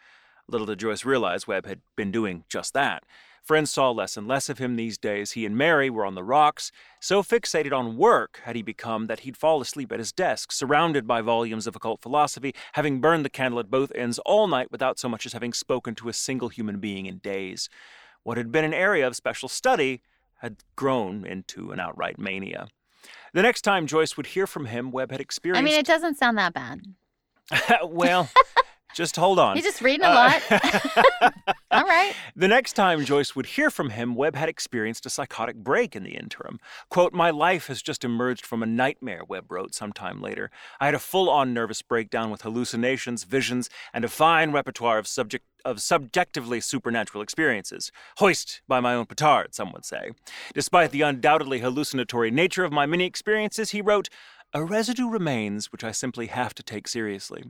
Speaker 3: Little did Joyce realize Webb had been doing just that. Friends saw less and less of him these days. He and Mary were on the rocks. So fixated on work had he become that he'd fall asleep at his desk, surrounded by volumes of occult philosophy, having burned the candle at both ends all night without so much as having spoken to a single human being in days. What had been an area of special study had grown into an outright mania. The next time Joyce would hear from him, Webb had experienced.
Speaker 2: I mean, it doesn't sound that bad.
Speaker 3: well, just hold on.
Speaker 2: You're just reading a
Speaker 3: Uh,
Speaker 2: lot. All right.
Speaker 3: The next time Joyce would hear from him, Webb had experienced a psychotic break in the interim. Quote, My life has just emerged from a nightmare, Webb wrote sometime later. I had a full on nervous breakdown with hallucinations, visions, and a fine repertoire of subject of subjectively supernatural experiences. Hoist by my own petard, some would say. Despite the undoubtedly hallucinatory nature of my many experiences, he wrote, a residue remains which I simply have to take seriously.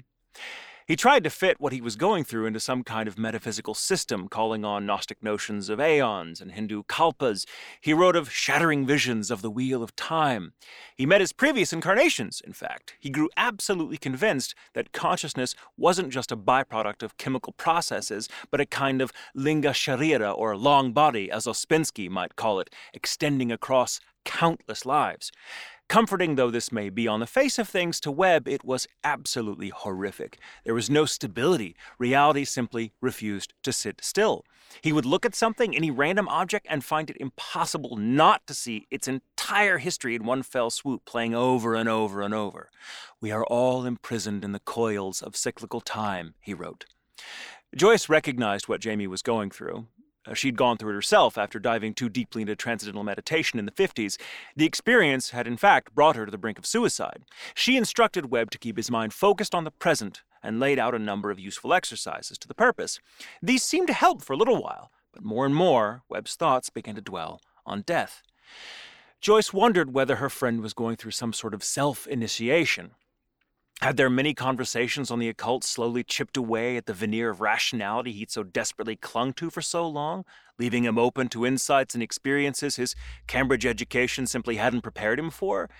Speaker 3: He tried to fit what he was going through into some kind of metaphysical system, calling on Gnostic notions of aeons and Hindu kalpas. He wrote of shattering visions of the wheel of time. He met his previous incarnations, in fact. He grew absolutely convinced that consciousness wasn't just a byproduct of chemical processes, but a kind of linga sharira, or long body, as Ouspensky might call it, extending across countless lives. Comforting though this may be on the face of things, to Webb it was absolutely horrific. There was no stability. Reality simply refused to sit still. He would look at something, any random object, and find it impossible not to see its entire history in one fell swoop playing over and over and over. We are all imprisoned in the coils of cyclical time, he wrote. Joyce recognized what Jamie was going through. Uh, she'd gone through it herself after diving too deeply into transcendental meditation in the 50s. The experience had, in fact, brought her to the brink of suicide. She instructed Webb to keep his mind focused on the present and laid out a number of useful exercises to the purpose. These seemed to help for a little while, but more and more, Webb's thoughts began to dwell on death. Joyce wondered whether her friend was going through some sort of self initiation. Had their many conversations on the occult slowly chipped away at the veneer of rationality he'd so desperately clung to for so long, leaving him open to insights and experiences his Cambridge education simply hadn't prepared him for?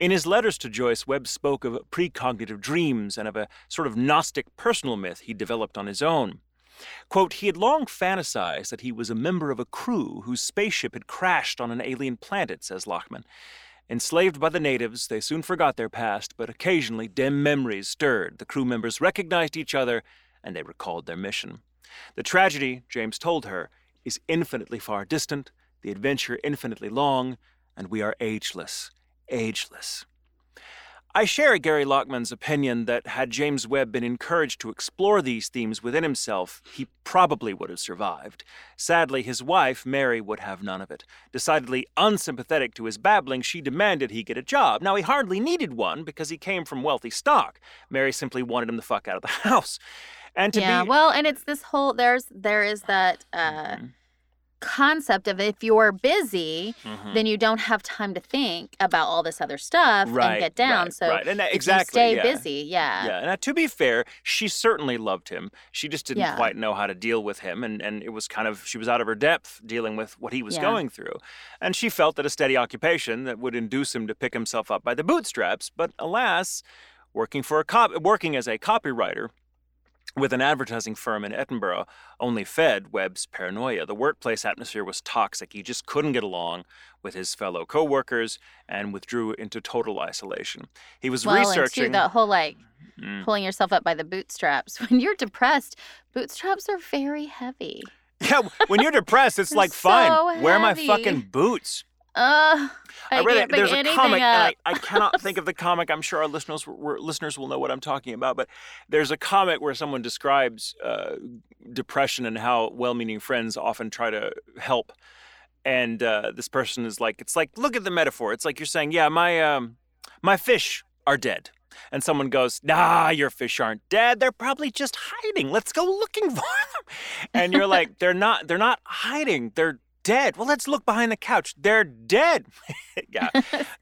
Speaker 3: In his letters to Joyce, Webb spoke of precognitive dreams and of a sort of Gnostic personal myth he developed on his own. Quote, he had long fantasized that he was a member of a crew whose spaceship had crashed on an alien planet, says Lachman. Enslaved by the natives, they soon forgot their past, but occasionally dim memories stirred. The crew members recognized each other, and they recalled their mission. The tragedy, James told her, is infinitely far distant, the adventure infinitely long, and we are ageless. Ageless. I share Gary Lachman's opinion that had James Webb been encouraged to explore these themes within himself, he probably would have survived. Sadly, his wife, Mary, would have none of it. Decidedly unsympathetic to his babbling, she demanded he get a job. Now, he hardly needed one because he came from wealthy stock. Mary simply wanted him the fuck out of the house. And to
Speaker 2: yeah,
Speaker 3: be
Speaker 2: well, and it's this whole there's there is that uh
Speaker 3: Mhm,
Speaker 2: concept of if you're busy,
Speaker 3: mhm.
Speaker 2: then you don't have time to think about all this other stuff
Speaker 3: right,
Speaker 2: and get down.
Speaker 3: right,
Speaker 2: so
Speaker 3: right. and that- exactly,
Speaker 2: stay
Speaker 3: yeah.
Speaker 2: busy, yeah.
Speaker 3: Yeah, and to be fair, she certainly loved him. She just didn't
Speaker 2: Yeah.
Speaker 3: quite know how to deal with him, and, and it was kind of she was out of her depth dealing with what he was
Speaker 2: Yeah.
Speaker 3: going through, and she felt that a steady occupation that would induce him to pick himself up by the bootstraps. But alas, working for a cop, working as a copywriter. With an advertising firm in Edinburgh, only fed Webb's paranoia. The workplace atmosphere was toxic. He just couldn't get along with his fellow coworkers and withdrew into total isolation. He was
Speaker 2: well,
Speaker 3: researching.
Speaker 2: and too, that whole like
Speaker 3: Mm.
Speaker 2: pulling yourself up by the bootstraps. When you're depressed, bootstraps are very heavy.
Speaker 3: Yeah, when you're depressed, it's like, fine,
Speaker 2: so
Speaker 3: wear my fucking boots.
Speaker 2: Uh, I,
Speaker 3: I read it. There's a comic, and I. I cannot think of the comic. I'm sure our listeners were, listeners will know what I'm talking about. But there's a comic where someone describes uh, depression and how well-meaning friends often try to help. And uh, this person is like, it's like, look at the metaphor. It's like you're saying, yeah, my um, my fish are dead. And someone goes, Nah, your fish aren't dead. They're probably just hiding. Let's go looking for them. And you're like, They're not. They're not hiding. They're dead. Well, let's look behind the couch. They're dead. yeah.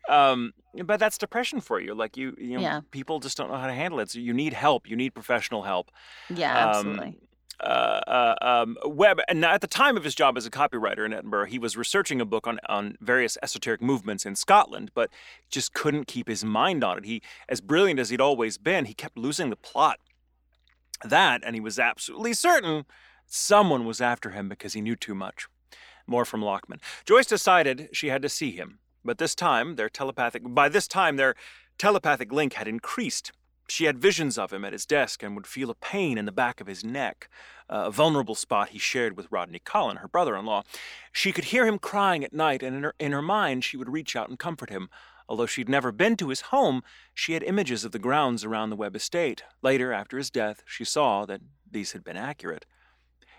Speaker 3: Um, but that's depression for you. Like you, you know,
Speaker 2: Yeah.
Speaker 3: people just don't know how to handle it. So you need help. You need professional help.
Speaker 2: yeah,
Speaker 3: Um,
Speaker 2: absolutely.
Speaker 3: Uh, uh, um, Webb, and at the time of his job as a copywriter in Edinburgh, he was researching a book on, on various esoteric movements in Scotland, but just couldn't keep his mind on it. He, as brilliant as he'd always been, he kept losing the plot. That, and he was absolutely certain someone was after him because he knew too much. More from Lachman. Joyce decided she had to see him, but this time their telepathic by this time their telepathic link had increased. She had visions of him at his desk and would feel a pain in the back of his neck, a vulnerable spot he shared with Rodney Collin, her brother-in-law. She could hear him crying at night, and in her, in her mind she would reach out and comfort him. Although she'd never been to his home, she had images of the grounds around the Webb estate. Later, after his death, she saw that these had been accurate.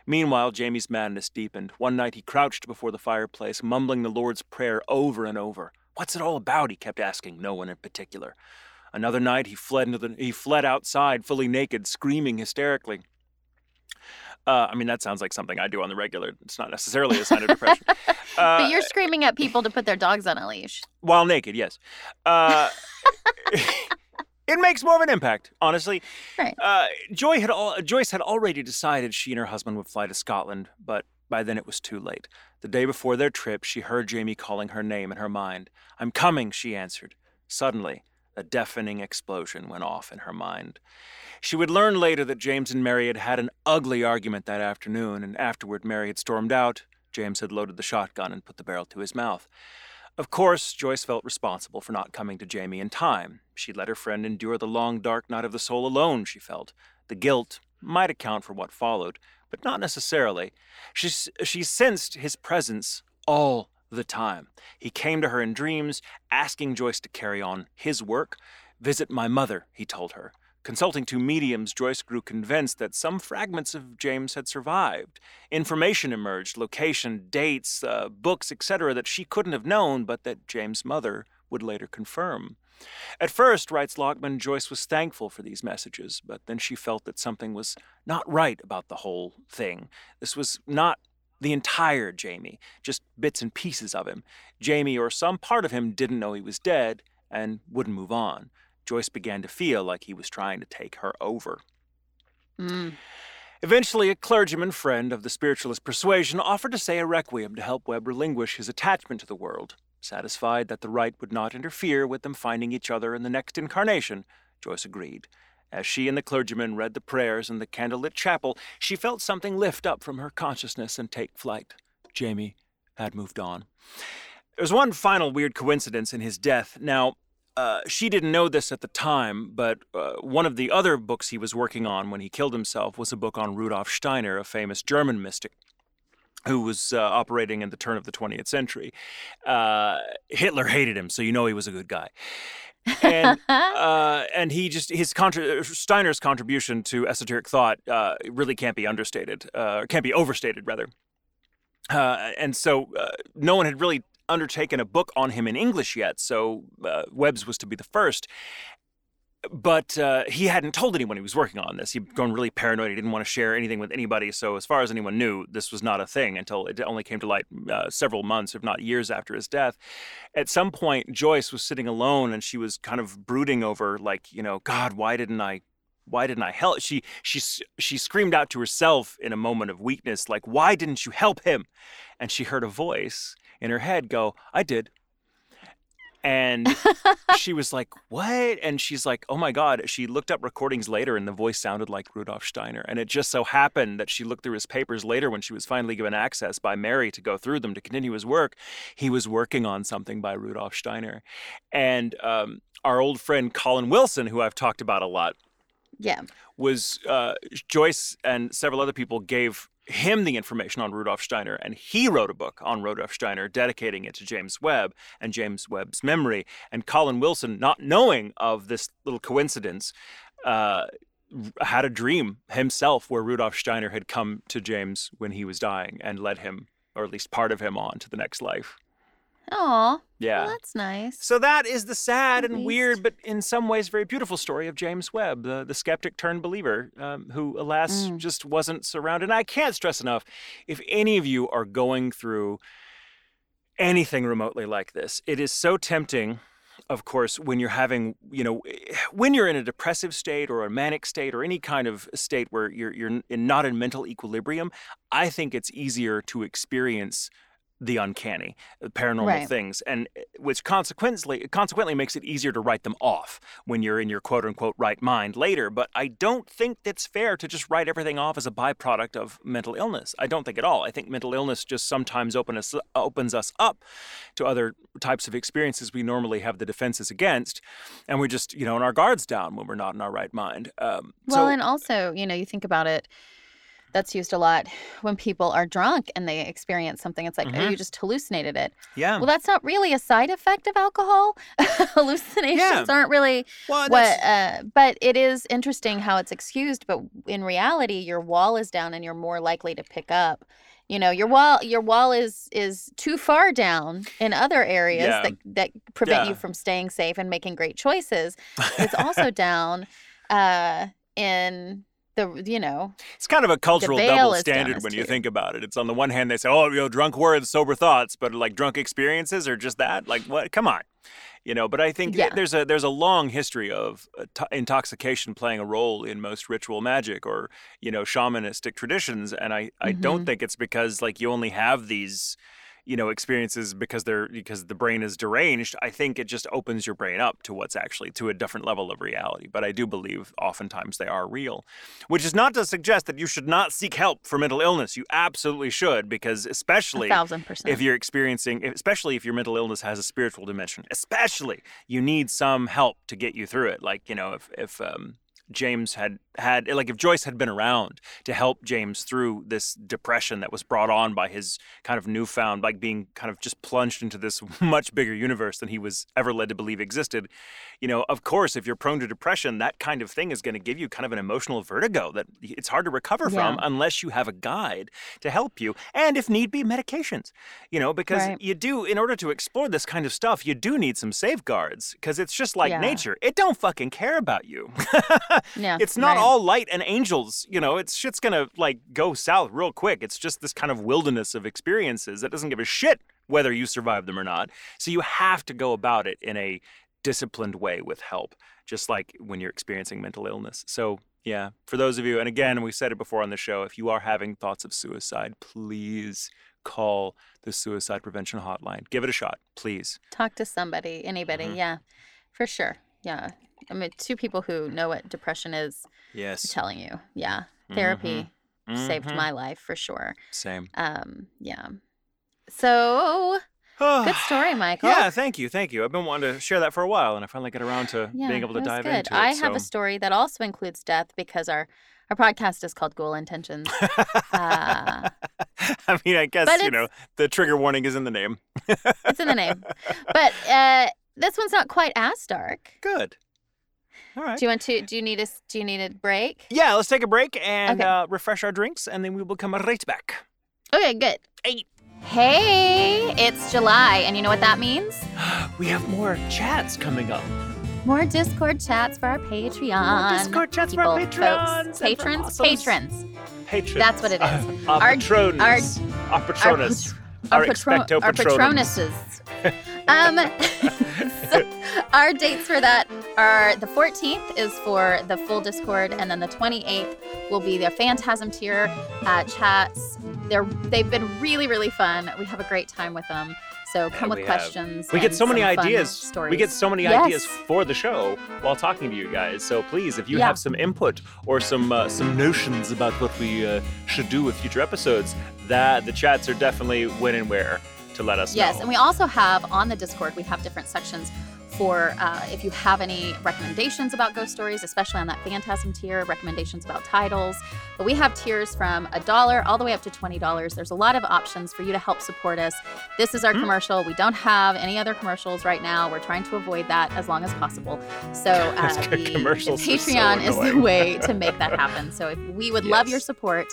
Speaker 3: Meanwhile, Jamie's madness deepened. One night he crouched before the fireplace, mumbling the Lord's Prayer over and over. What's it all about? he kept asking no one in particular. Another night he fled into the he fled outside, fully naked, screaming hysterically. Uh, I mean, that sounds like something I do on the regular. It's not necessarily a sign of depression. Uh,
Speaker 2: but you're screaming at people to put their dogs on a leash.
Speaker 3: while naked, yes. Uh, it makes more of an impact, honestly.
Speaker 2: Right.
Speaker 3: Uh, Joy had al- Joyce had already decided she and her husband would fly to Scotland, but by then it was too late. The day before their trip, she heard Jamie calling her name in her mind. I'm coming, she answered. Suddenly, a deafening explosion went off in her mind. She would learn later that James and Mary had had an ugly argument that afternoon, and afterward Mary had stormed out. James had loaded the shotgun and put the barrel to his mouth. Of course, Joyce felt responsible for not coming to Jamie in time. She let her friend endure the long, dark night of the soul alone, she felt. The guilt might account for what followed, but not necessarily. She, she sensed his presence all the time. He came to her in dreams, asking Joyce to carry on his work. Visit my mother, he told her. Consulting two mediums, Joyce grew convinced that some fragments of James had survived. Information emerged location, dates, uh, books, etc., that she couldn't have known, but that James' mother would later confirm. At first, writes Lachman, Joyce was thankful for these messages, but then she felt that something was not right about the whole thing. This was not the entire Jamie, just bits and pieces of him. Jamie or some part of him didn't know he was dead and wouldn't move on. Joyce began to feel like he was trying to take her over.
Speaker 2: Mm.
Speaker 3: Eventually, a clergyman friend of the spiritualist persuasion offered to say a requiem to help Webb relinquish his attachment to the world. Satisfied that the rite would not interfere with them finding each other in the next incarnation, Joyce agreed. As she and the clergyman read the prayers in the candlelit chapel, she felt something lift up from her consciousness and take flight. Jamie had moved on. There was one final weird coincidence in his death. Now, uh, she didn't know this at the time, but uh, one of the other books he was working on when he killed himself was a book on Rudolf Steiner, a famous German mystic who was uh, operating in the turn of the 20th century. Uh, Hitler hated him, so you know he was a good guy. and uh, and he just his contra- Steiner's contribution to esoteric thought uh, really can't be understated, uh, can't be overstated rather. Uh, and so uh, no one had really undertaken a book on him in English yet, so uh, Webb's was to be the first but uh, he hadn't told anyone he was working on this. He'd gone really paranoid. He didn't want to share anything with anybody. So, as far as anyone knew, this was not a thing until it only came to light uh, several months, if not years, after his death. At some point, Joyce was sitting alone and she was kind of brooding over, like, you know, God, why didn't I? Why didn't I help? She she she screamed out to herself in a moment of weakness, like, "Why didn't you help him?" And she heard a voice in her head go, "I did." And she was like, What? And she's like, Oh my God. She looked up recordings later and the voice sounded like Rudolf Steiner. And it just so happened that she looked through his papers later when she was finally given access by Mary to go through them to continue his work. He was working on something by Rudolf Steiner. And um, our old friend Colin Wilson, who I've talked about a lot,
Speaker 2: Yeah.
Speaker 3: was uh, Joyce and several other people gave him the information on Rudolf Steiner, and he wrote a book on Rudolf Steiner, dedicating it to James Webb and James Webb's memory. And Colin Wilson, not knowing of this little coincidence, uh, had a dream himself where Rudolf Steiner had come to James when he was dying and led him, or at least part of him, on to the next life.
Speaker 2: Aw.
Speaker 3: Yeah.
Speaker 2: Well, that's nice.
Speaker 3: So that is the sad
Speaker 2: At
Speaker 3: and
Speaker 2: least.
Speaker 3: weird, but in some ways very beautiful story of James Webb, the, the skeptic turned believer, um, who, alas,
Speaker 2: Mm.
Speaker 3: just wasn't surrounded. And I can't stress enough if any of you are going through anything remotely like this, it is so tempting. Of course, when you're having, you know, when you're in a depressive state or a manic state or any kind of state where you're you're in, not in mental equilibrium, I think it's easier to experience the uncanny, the paranormal
Speaker 2: Right.
Speaker 3: things, and uh, which consequently consequently makes it easier to write them off when you're in your quote unquote right mind later. But I don't think it's fair to just write everything off as a byproduct of mental illness. I don't think at all. I think mental illness just sometimes open us, opens us up to other types of experiences we normally have the defenses against, and we're just you know in our guards down when we're not in our right mind. Um,
Speaker 2: Well,
Speaker 3: so,
Speaker 2: and also, you know, you think about it, that's used a lot when people are drunk and they experience something. It's like, oh,
Speaker 3: Mhm.
Speaker 2: you just hallucinated it.
Speaker 3: yeah,
Speaker 2: Well, that's not really a side effect of alcohol. Hallucinations aren't really
Speaker 3: well,
Speaker 2: what, uh, but it is interesting how it's excused. But in reality, your wall is down and you're more likely to pick up. You know, your wall your wall is is too far down in other areas
Speaker 3: Yeah.
Speaker 2: that that prevent
Speaker 3: Yeah.
Speaker 2: you from staying safe and making great choices. It's also down uh, in the you know
Speaker 3: It's kind of a cultural double standard when you think about it. It's on the one hand they say, "Oh, you know, drunk words, sober thoughts," but like drunk experiences are just that. Like, what? Come on, you know. But I think
Speaker 2: Yeah.
Speaker 3: there's a there's a long history of uh, to- intoxication playing a role in most ritual magic or you know shamanistic traditions, and I I don't
Speaker 2: Mhm.
Speaker 3: think it's because like you only have these you know experiences because they're because the brain is deranged i think it just opens your brain up to what's actually to a different level of reality but i do believe oftentimes they are real which is not to suggest that you should not seek help for mental illness you absolutely should because especially if you're experiencing especially if your mental illness has a spiritual dimension especially you need some help to get you through it like you know if if um James had had like if Joyce had been around to help James through this depression that was brought on by his kind of newfound like being kind of just plunged into this much bigger universe than he was ever led to believe existed you know of course if you're prone to depression that kind of thing is going to give you kind of an emotional vertigo that it's hard to recover from unless you have a guide to help you and if need be medications you know because
Speaker 2: Right.
Speaker 3: you do in order to explore this kind of stuff you do need some safeguards because it's just like
Speaker 2: Yeah.
Speaker 3: nature it don't fucking care about you
Speaker 2: Yeah.
Speaker 3: it's not
Speaker 2: right.
Speaker 3: all light and angels. You know, it's shit's gonna like go south real quick. It's just this kind of wilderness of experiences that doesn't give a shit whether you survive them or not. So you have to go about it in a disciplined way with help, just like when you're experiencing mental illness. So yeah, for those of you, and again, we said it before on the show, if you are having thoughts of suicide, please call the suicide prevention hotline. Give it a shot, please.
Speaker 2: Talk to somebody, anybody.
Speaker 3: Mhm.
Speaker 2: Yeah, for sure. Yeah. I mean, two people who know what depression is
Speaker 3: Yes.
Speaker 2: telling you. Yeah. Therapy saved
Speaker 3: Mhm.
Speaker 2: my life for sure.
Speaker 3: Same.
Speaker 2: Um, yeah. So good story, Michael.
Speaker 3: Yeah, thank you, thank you. I've been wanting to share that for a while, and I finally got around to
Speaker 2: Yeah,
Speaker 3: being able to dive
Speaker 2: good.
Speaker 3: into it.
Speaker 2: I have a story that also includes death because our our podcast is called Ghoul Intentions. Uh,
Speaker 3: I mean, I guess you know the trigger warning is in the name.
Speaker 2: it's in the name, but uh, this one's not quite as dark.
Speaker 3: Good. All right.
Speaker 2: Do you want to? Do you need a? s- Do you need a break?
Speaker 3: Yeah, let's take a break and
Speaker 2: Okay.
Speaker 3: uh, refresh our drinks, and then we will come right back.
Speaker 2: Okay, good.
Speaker 3: Hey.
Speaker 2: Hey, it's July, and you know what that means?
Speaker 3: We have more chats coming up.
Speaker 2: More Discord chats for our Patreon.
Speaker 3: More Discord chats for our
Speaker 2: people,
Speaker 3: Patreons
Speaker 2: folks. Patrons, patrons.
Speaker 3: Patrons.
Speaker 2: That's what it is.
Speaker 3: Uh, our,
Speaker 2: Our-
Speaker 3: patrons.
Speaker 2: our-
Speaker 3: Our patronus.
Speaker 2: Our,
Speaker 3: Our
Speaker 2: patron-
Speaker 3: expecto
Speaker 2: patronuses. um, so our dates for that are the 14th is for the full Discord, and then the 28th will be the Phantasm tier uh, chats. They're they've been really really fun. We have a great time with them. So come with
Speaker 3: have.
Speaker 2: questions.
Speaker 3: We get so many ideas.
Speaker 2: Stories.
Speaker 3: We get so many
Speaker 2: Yes.
Speaker 3: ideas for the show while talking to you guys. So please, if you
Speaker 2: Yeah.
Speaker 3: have some input or some uh, some notions about what we uh, should do with future episodes, that the chats are definitely when and where to let us
Speaker 2: Yes,
Speaker 3: know.
Speaker 2: Yes, and we also have on the Discord, we have different sections for uh, if you have any recommendations about ghost stories, especially on that Phantasm tier, recommendations about titles. But we have tiers from a dollar all the way up to $20. There's a lot of options for you to help support us. This is our
Speaker 3: Hmm.
Speaker 2: commercial. We don't have any other commercials right now. We're trying to avoid that as long as possible. So uh, the, the
Speaker 3: commercials so
Speaker 2: Patreon is the way to make that happen. So if we would love your support.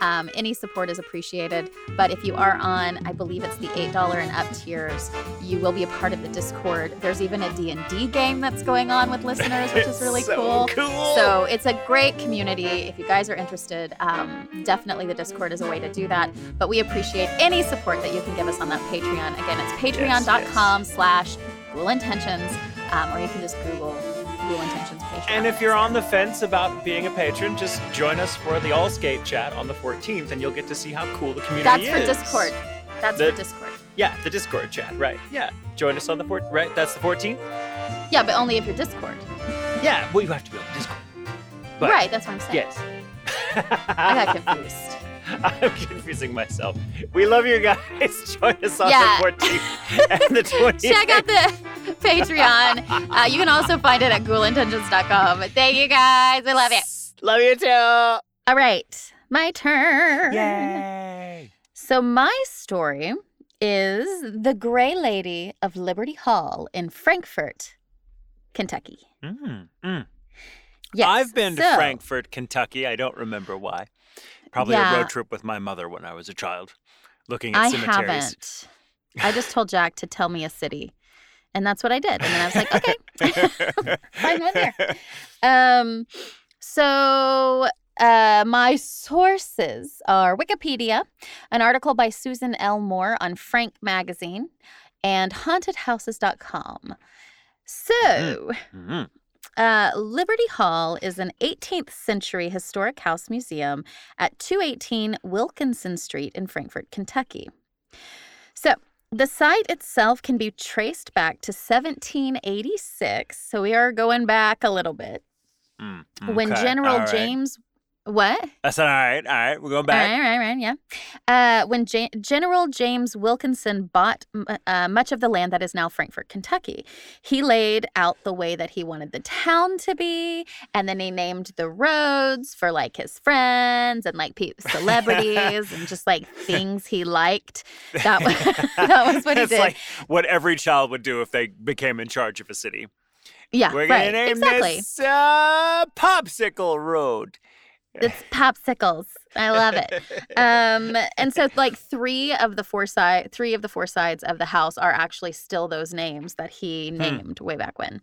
Speaker 2: Um, any support is appreciated. But if you are on, I believe it's the $8 and up tiers, you will be a part of the Discord. There's even a D&D game that's going on with listeners, which is really
Speaker 3: so
Speaker 2: cool.
Speaker 3: cool.
Speaker 2: So it's a great community. If you guys are interested, um, definitely the Discord is a way to do that. But we appreciate any support that you can give us on that Patreon. Again, it's patreon.com slash Ghoul Intentions, um, or you can just Google Intentions Patreon.
Speaker 3: And if you're on the fence about being a patron, just join us for the All Skate chat on the 14th, and you'll get to see how cool the community
Speaker 2: That's
Speaker 3: is.
Speaker 2: That's for Discord. That's
Speaker 3: The-
Speaker 2: for Discord.
Speaker 3: Yeah, the Discord chat, right? Yeah, join us on the 14th, right? That's the 14th.
Speaker 2: Yeah, but only if you're Discord.
Speaker 3: Yeah, well, you have to be on Discord. But-
Speaker 2: right, that's what I'm saying.
Speaker 3: Yes.
Speaker 2: I got confused.
Speaker 3: I'm confusing myself. We love you guys. Join us on
Speaker 2: Yeah.
Speaker 3: the 14th and the 20th.
Speaker 2: Check out the Patreon. Uh, you can also find it at ghoulintentions.com. Thank you guys. I love it.
Speaker 3: Love you too.
Speaker 2: All right, my turn.
Speaker 3: Yay.
Speaker 2: So, my story is The Gray Lady of Liberty Hall in Frankfort, Kentucky.
Speaker 3: Mm, mm.
Speaker 2: Yes.
Speaker 3: I've been to
Speaker 2: so-
Speaker 3: Frankfort, Kentucky. I don't remember why. Probably a road trip with my mother when I was a child, looking at
Speaker 2: I
Speaker 3: cemeteries.
Speaker 2: haven't. I just told Jack to tell me a city. And that's what I did. And then I was like, okay, I'm one there. Um, so uh, my sources are Wikipedia, an article by Susan L. Moore on Frank Magazine, and hauntedhouses.com. So,
Speaker 3: Mhm.
Speaker 2: Uh, Liberty Hall is an 18th century historic house museum at 218 Wilkinson Street in Frankfort, Kentucky. So, the site itself can be traced back to 1786. So, we are going back a little bit.
Speaker 3: Mm,
Speaker 2: When General
Speaker 3: right.
Speaker 2: James. What?
Speaker 3: That's all right. All right. We're going back.
Speaker 2: All right, right, yeah. Uh, when Ja- General James Wilkinson bought m- uh, much of the land that is now Frankfort, Kentucky, he laid out the way that he wanted the town to be, and then he named the roads for like his friends and like pe- celebrities and just like things he liked. That was, that was what he
Speaker 3: it's
Speaker 2: did.
Speaker 3: like what every child would do if they became in charge of a city.
Speaker 2: yeah,
Speaker 3: We're gonna
Speaker 2: right,
Speaker 3: name
Speaker 2: exactly.
Speaker 3: this uh, Popsicle Road.
Speaker 2: It's popsicles. I love it. um and so like three of the four side three of the four sides of the house are actually still those names that he named way back when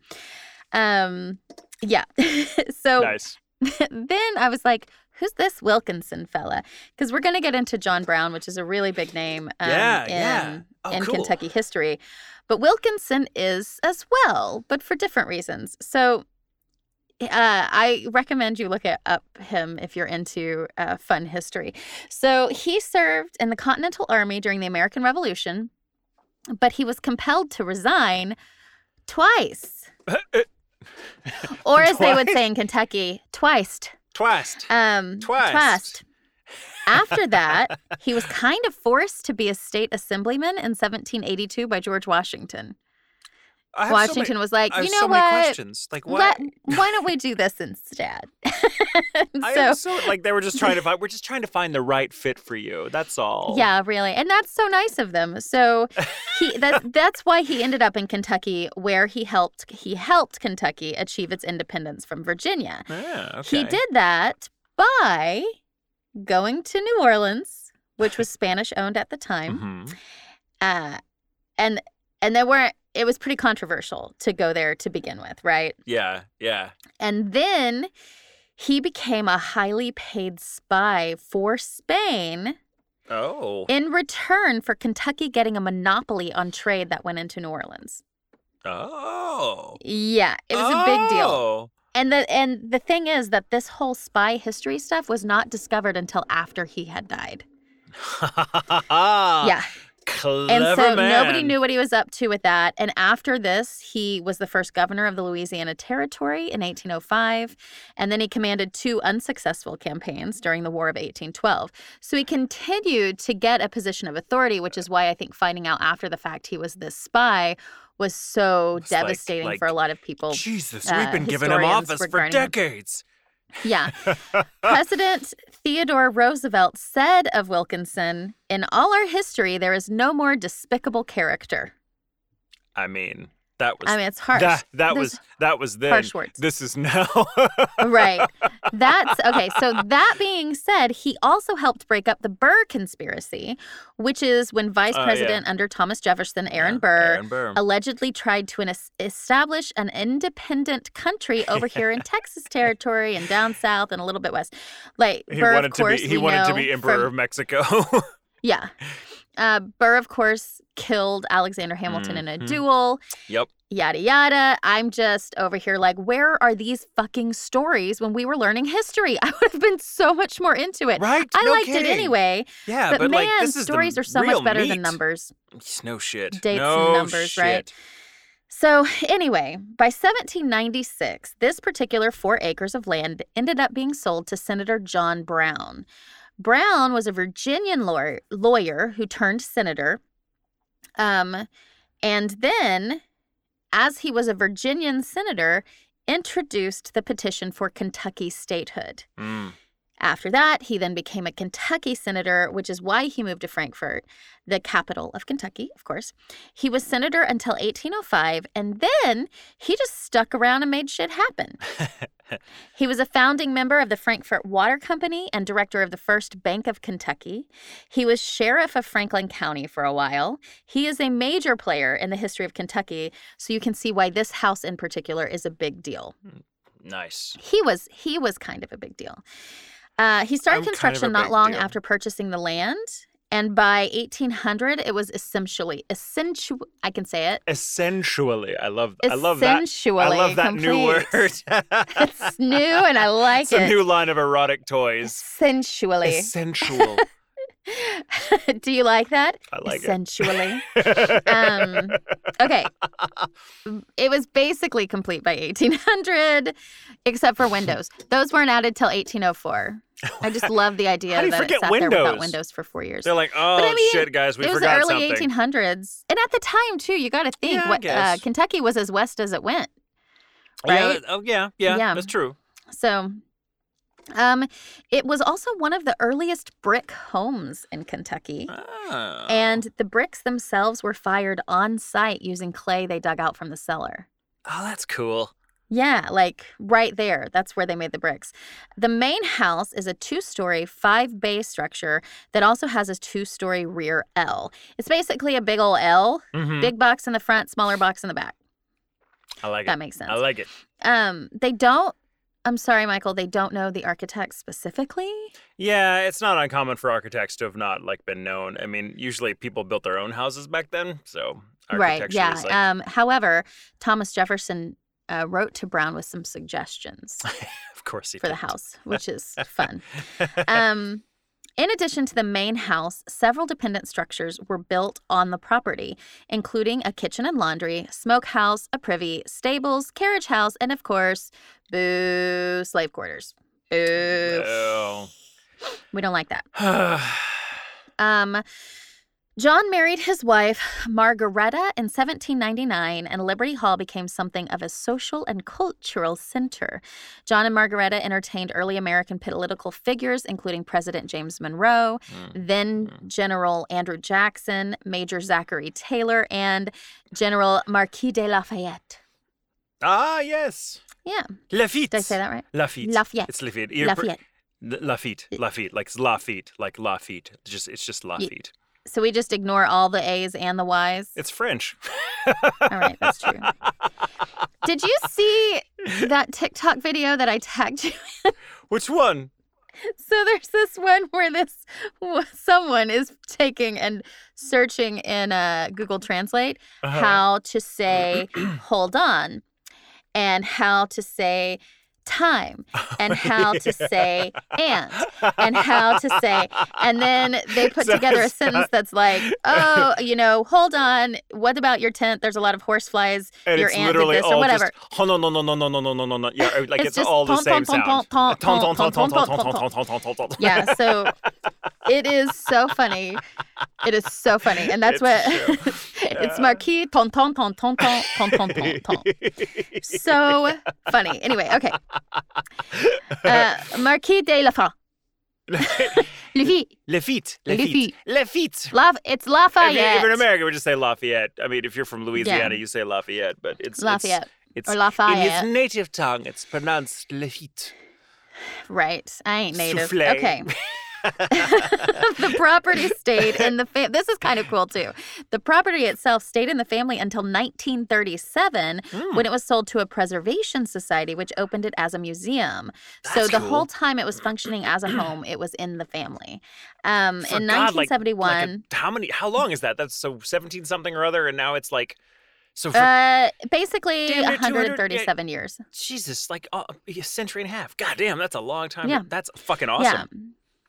Speaker 2: um Yeah. so
Speaker 3: nice.
Speaker 2: then I was like, who's this Wilkinson fella? Because we're going to get into John Brown, which is a really big name um,
Speaker 3: Yeah,
Speaker 2: in,
Speaker 3: yeah. Oh,
Speaker 2: in
Speaker 3: cool.
Speaker 2: Kentucky history. But Wilkinson is as well, but for different reasons. So uh, I recommend you look at, up him if you're into uh, fun history. So he served in the Continental Army during the American Revolution, but he was compelled to resign twice. Or as they would say in Kentucky, twice.
Speaker 3: Twist.
Speaker 2: Um,
Speaker 3: Twist.
Speaker 2: twist. After that, he was kind of forced to be a state assemblyman in 1782 by George Washington.
Speaker 3: I
Speaker 2: Washington
Speaker 3: so many,
Speaker 2: was like,
Speaker 3: I have
Speaker 2: you know
Speaker 3: so
Speaker 2: what?
Speaker 3: many questions. Like what?
Speaker 2: Let, why don't we do this instead?
Speaker 3: I
Speaker 2: so,
Speaker 3: am so like they were just trying to find. We're just trying to find the right fit for you. That's all.
Speaker 2: yeah, really, and that's so nice of them. So he that that's why he ended up in Kentucky, where he helped he helped Kentucky achieve its independence from Virginia.
Speaker 3: Yeah. Okay.
Speaker 2: He did that by going to New Orleans, which was Spanish owned at the time.
Speaker 3: Mhm.
Speaker 2: uh, and and there were it was pretty controversial to go there to begin with, right?
Speaker 3: Yeah. Yeah.
Speaker 2: And then he became a highly paid spy for Spain
Speaker 3: Oh.
Speaker 2: in return for Kentucky getting a monopoly on trade that went into New Orleans.
Speaker 3: oh.
Speaker 2: Yeah, it was a big deal.
Speaker 3: Oh.
Speaker 2: And the and the thing is that this whole spy history stuff was not discovered until after he had died.
Speaker 3: yeah. Clever
Speaker 2: And so nobody knew what he was up to with that. And after this, he was the first governor of the Louisiana Territory in 1805. And then he commanded two unsuccessful campaigns during the War of 1812. So he continued to get a position of authority, which is why I think finding out after the fact he was this spy was so
Speaker 3: It's like-
Speaker 2: devastating
Speaker 3: like,
Speaker 2: for a lot of people.
Speaker 3: Jesus,
Speaker 2: uh,
Speaker 3: we've been giving him office for
Speaker 2: decades. him. Yeah. President Theodore Roosevelt said of Wilkinson, In all our history, there is no more despicable character.
Speaker 3: I mean, that was
Speaker 2: I mean, it's harsh.
Speaker 3: that that
Speaker 2: There's
Speaker 3: was that was then.
Speaker 2: harsh words.
Speaker 3: This is now.
Speaker 2: right. That's okay. So, that being said, he also helped break up the Burr conspiracy, which is when Vice
Speaker 3: oh, yeah.
Speaker 2: President under Thomas Jefferson, Aaron
Speaker 3: Yeah,
Speaker 2: Burr,
Speaker 3: Aaron Burr.
Speaker 2: allegedly tried to es- establish an independent country over here in Texas territory and down south and a little bit west. Like
Speaker 3: He
Speaker 2: Burr,
Speaker 3: wanted
Speaker 2: of
Speaker 3: to be. He wanted to be emperor
Speaker 2: from-
Speaker 3: of Mexico.
Speaker 2: Yeah. Uh, Burr, of course, killed Alexander Hamilton in a
Speaker 3: Mhm.
Speaker 2: duel.
Speaker 3: Yep.
Speaker 2: Yada yada. I'm just over here like, where are these fucking stories when we were learning history? I would have been so much more into it.
Speaker 3: right?
Speaker 2: I
Speaker 3: No
Speaker 2: liked it anyway,
Speaker 3: Yeah,
Speaker 2: but,
Speaker 3: but,
Speaker 2: man,
Speaker 3: like this is
Speaker 2: stories are so much better
Speaker 3: meat.
Speaker 2: than numbers.
Speaker 3: It's No shit.
Speaker 2: Dates and numbers,
Speaker 3: shit.
Speaker 2: right? So, anyway, by 1796, this particular four acres of land ended up being sold to Senator John Brown. Brown was a Virginian lawyer, lawyer who turned senator. Um, and then, as he was a Virginian senator, introduced the petition for Kentucky statehood.
Speaker 3: Mm.
Speaker 2: After that, he then became a Kentucky senator, which is why he moved to Frankfort, the capital of Kentucky, of course. He was senator until 1805, and then he just stuck around and made shit happen. he was a founding member of the Frankfort Water Company and director of the First Bank of Kentucky. He was sheriff of Franklin County for a while. He is a major player in the history of Kentucky, so you can see why this house in particular is a big deal
Speaker 3: nice.
Speaker 2: he was he was kind of a big deal. Uh, he started
Speaker 3: I'm kind of
Speaker 2: construction not long
Speaker 3: deal.
Speaker 2: after purchasing the land, and by 1800, it was essentially essential. I can say it.
Speaker 3: Essentially, I love. I love that.
Speaker 2: Essentially,
Speaker 3: I love that new word.
Speaker 2: it's new, and I like it.
Speaker 3: it's a new line of erotic toys.
Speaker 2: Essentially.
Speaker 3: Essential.
Speaker 2: Do you like that?
Speaker 3: I like
Speaker 2: Essentially.
Speaker 3: it.
Speaker 2: um, okay. It was basically complete by 1800, except for windows. Those weren't added till 1804. I just love the idea
Speaker 3: How do you
Speaker 2: that it
Speaker 3: forget
Speaker 2: sat there without
Speaker 3: windows?
Speaker 2: windows for four years.
Speaker 3: They're like, oh
Speaker 2: I mean,
Speaker 3: shit, guys, we
Speaker 2: it was the
Speaker 3: forgot
Speaker 2: early
Speaker 3: something.
Speaker 2: 1800s, and at the time too. You got to think
Speaker 3: Yeah, I
Speaker 2: what uh,
Speaker 3: guess.
Speaker 2: Kentucky was as west as it went.
Speaker 3: Yeah,
Speaker 2: right?
Speaker 3: oh yeah, yeah,
Speaker 2: Yeah.
Speaker 3: that's true.
Speaker 2: So, um, it was also one of the earliest brick homes in Kentucky.
Speaker 3: Oh.
Speaker 2: And the bricks themselves were fired on site using clay they dug out from the cellar.
Speaker 3: oh, that's cool.
Speaker 2: Yeah, like right there. That's where they made the bricks. The main house is a two story, five bay structure that also has a two story rear L. It's basically a big old L,
Speaker 3: Mhm.
Speaker 2: big box in the front, smaller box in the back.
Speaker 3: I like
Speaker 2: That
Speaker 3: it.
Speaker 2: That makes sense.
Speaker 3: I like it.
Speaker 2: Um, they don't. I'm sorry, Michael. They don't know the architect specifically.
Speaker 3: Yeah, it's not uncommon for architects to have not like been known. I mean, usually people built their own houses back then, so
Speaker 2: Right. Yeah.
Speaker 3: like
Speaker 2: Um, however, Thomas Jefferson uh, wrote to Brown with some suggestions
Speaker 3: of course he
Speaker 2: for the house, which is fun. Um, in addition to the main house, several dependent structures were built on the property, including a kitchen and laundry, smokehouse, a privy, stables, carriage house, and of course, boo, slave quarters. Boo.
Speaker 3: Oh.
Speaker 2: We don't like that. Um, John married his wife, Margaretta, in 1799, and Liberty Hall became something of a social and cultural center. John and Margaretta entertained early American political figures, including President James Monroe,
Speaker 3: Mm.
Speaker 2: then
Speaker 3: Mm.
Speaker 2: General Andrew Jackson, Major Zachary Taylor, and General Marquis de Lafayette.
Speaker 3: Ah, yes.
Speaker 2: Yeah.
Speaker 3: Lafitte.
Speaker 2: Did I say that right?
Speaker 3: Lafitte.
Speaker 2: Lafayette.
Speaker 3: It's Lafitte. You're
Speaker 2: Lafayette.
Speaker 3: Lafitte. Lafitte. Like Lafitte. Like Lafitte. Just it's just Lafitte.
Speaker 2: So we just ignore all the A's and the Y's.
Speaker 3: It's French.
Speaker 2: All right, that's true. Did you see that TikTok video that I tagged you? In?
Speaker 3: Which one?
Speaker 2: So there's this one where this someone is taking and searching in uh, Google Translate
Speaker 3: Uh-huh.
Speaker 2: how to say "hold on" and how to say "time" and how to say "and" and how to say, and then they put
Speaker 3: So
Speaker 2: together a sentence
Speaker 3: not-
Speaker 2: that's like, "Oh, you know, hold on. What about your tent? There's a lot of horse flies.
Speaker 3: and
Speaker 2: your
Speaker 3: it's
Speaker 2: aunt did this or whatever."
Speaker 3: just oh no no no no no no no no no no yeah like
Speaker 2: It's
Speaker 3: it's, all the same sound.
Speaker 2: Yeah, so it is so funny. It is so funny, and that's what
Speaker 3: It's
Speaker 2: it's
Speaker 3: Yeah.
Speaker 2: Marquis ton ton ton ton ton ton ton ton ton. So funny. Anyway, okay. Uh, Marquis de Lafayette. Lafitte.
Speaker 3: Lafitte.
Speaker 2: Lafitte.
Speaker 3: Lafitte.
Speaker 2: Laf- it's
Speaker 3: If,
Speaker 2: Lafayette.
Speaker 3: if in America, we just say Lafayette. I mean, if you're from Louisiana, you say Lafayette, but it's
Speaker 2: Lafayette
Speaker 3: It's,
Speaker 2: or Lafayette.
Speaker 3: in its native tongue. It's pronounced Lafitte.
Speaker 2: Right. I ain't native.
Speaker 3: Souffle.
Speaker 2: Okay. the property stayed in the fam- this is kind of cool too the property itself stayed in the family until 1937
Speaker 3: Hmm.
Speaker 2: when it was sold to a preservation society which opened it as a museum so the
Speaker 3: cool.
Speaker 2: whole time it was functioning as a home it was in the family um, in
Speaker 3: God,
Speaker 2: 1971
Speaker 3: Like a, how many? How long is that? That's so seventeen something or other, and now it's like, so for
Speaker 2: uh, basically
Speaker 3: near 200 yeah.
Speaker 2: 137 years
Speaker 3: Jesus, like uh, a century and a half. God damn, that's a long time.
Speaker 2: Yeah.
Speaker 3: That's fucking awesome.
Speaker 2: Yeah,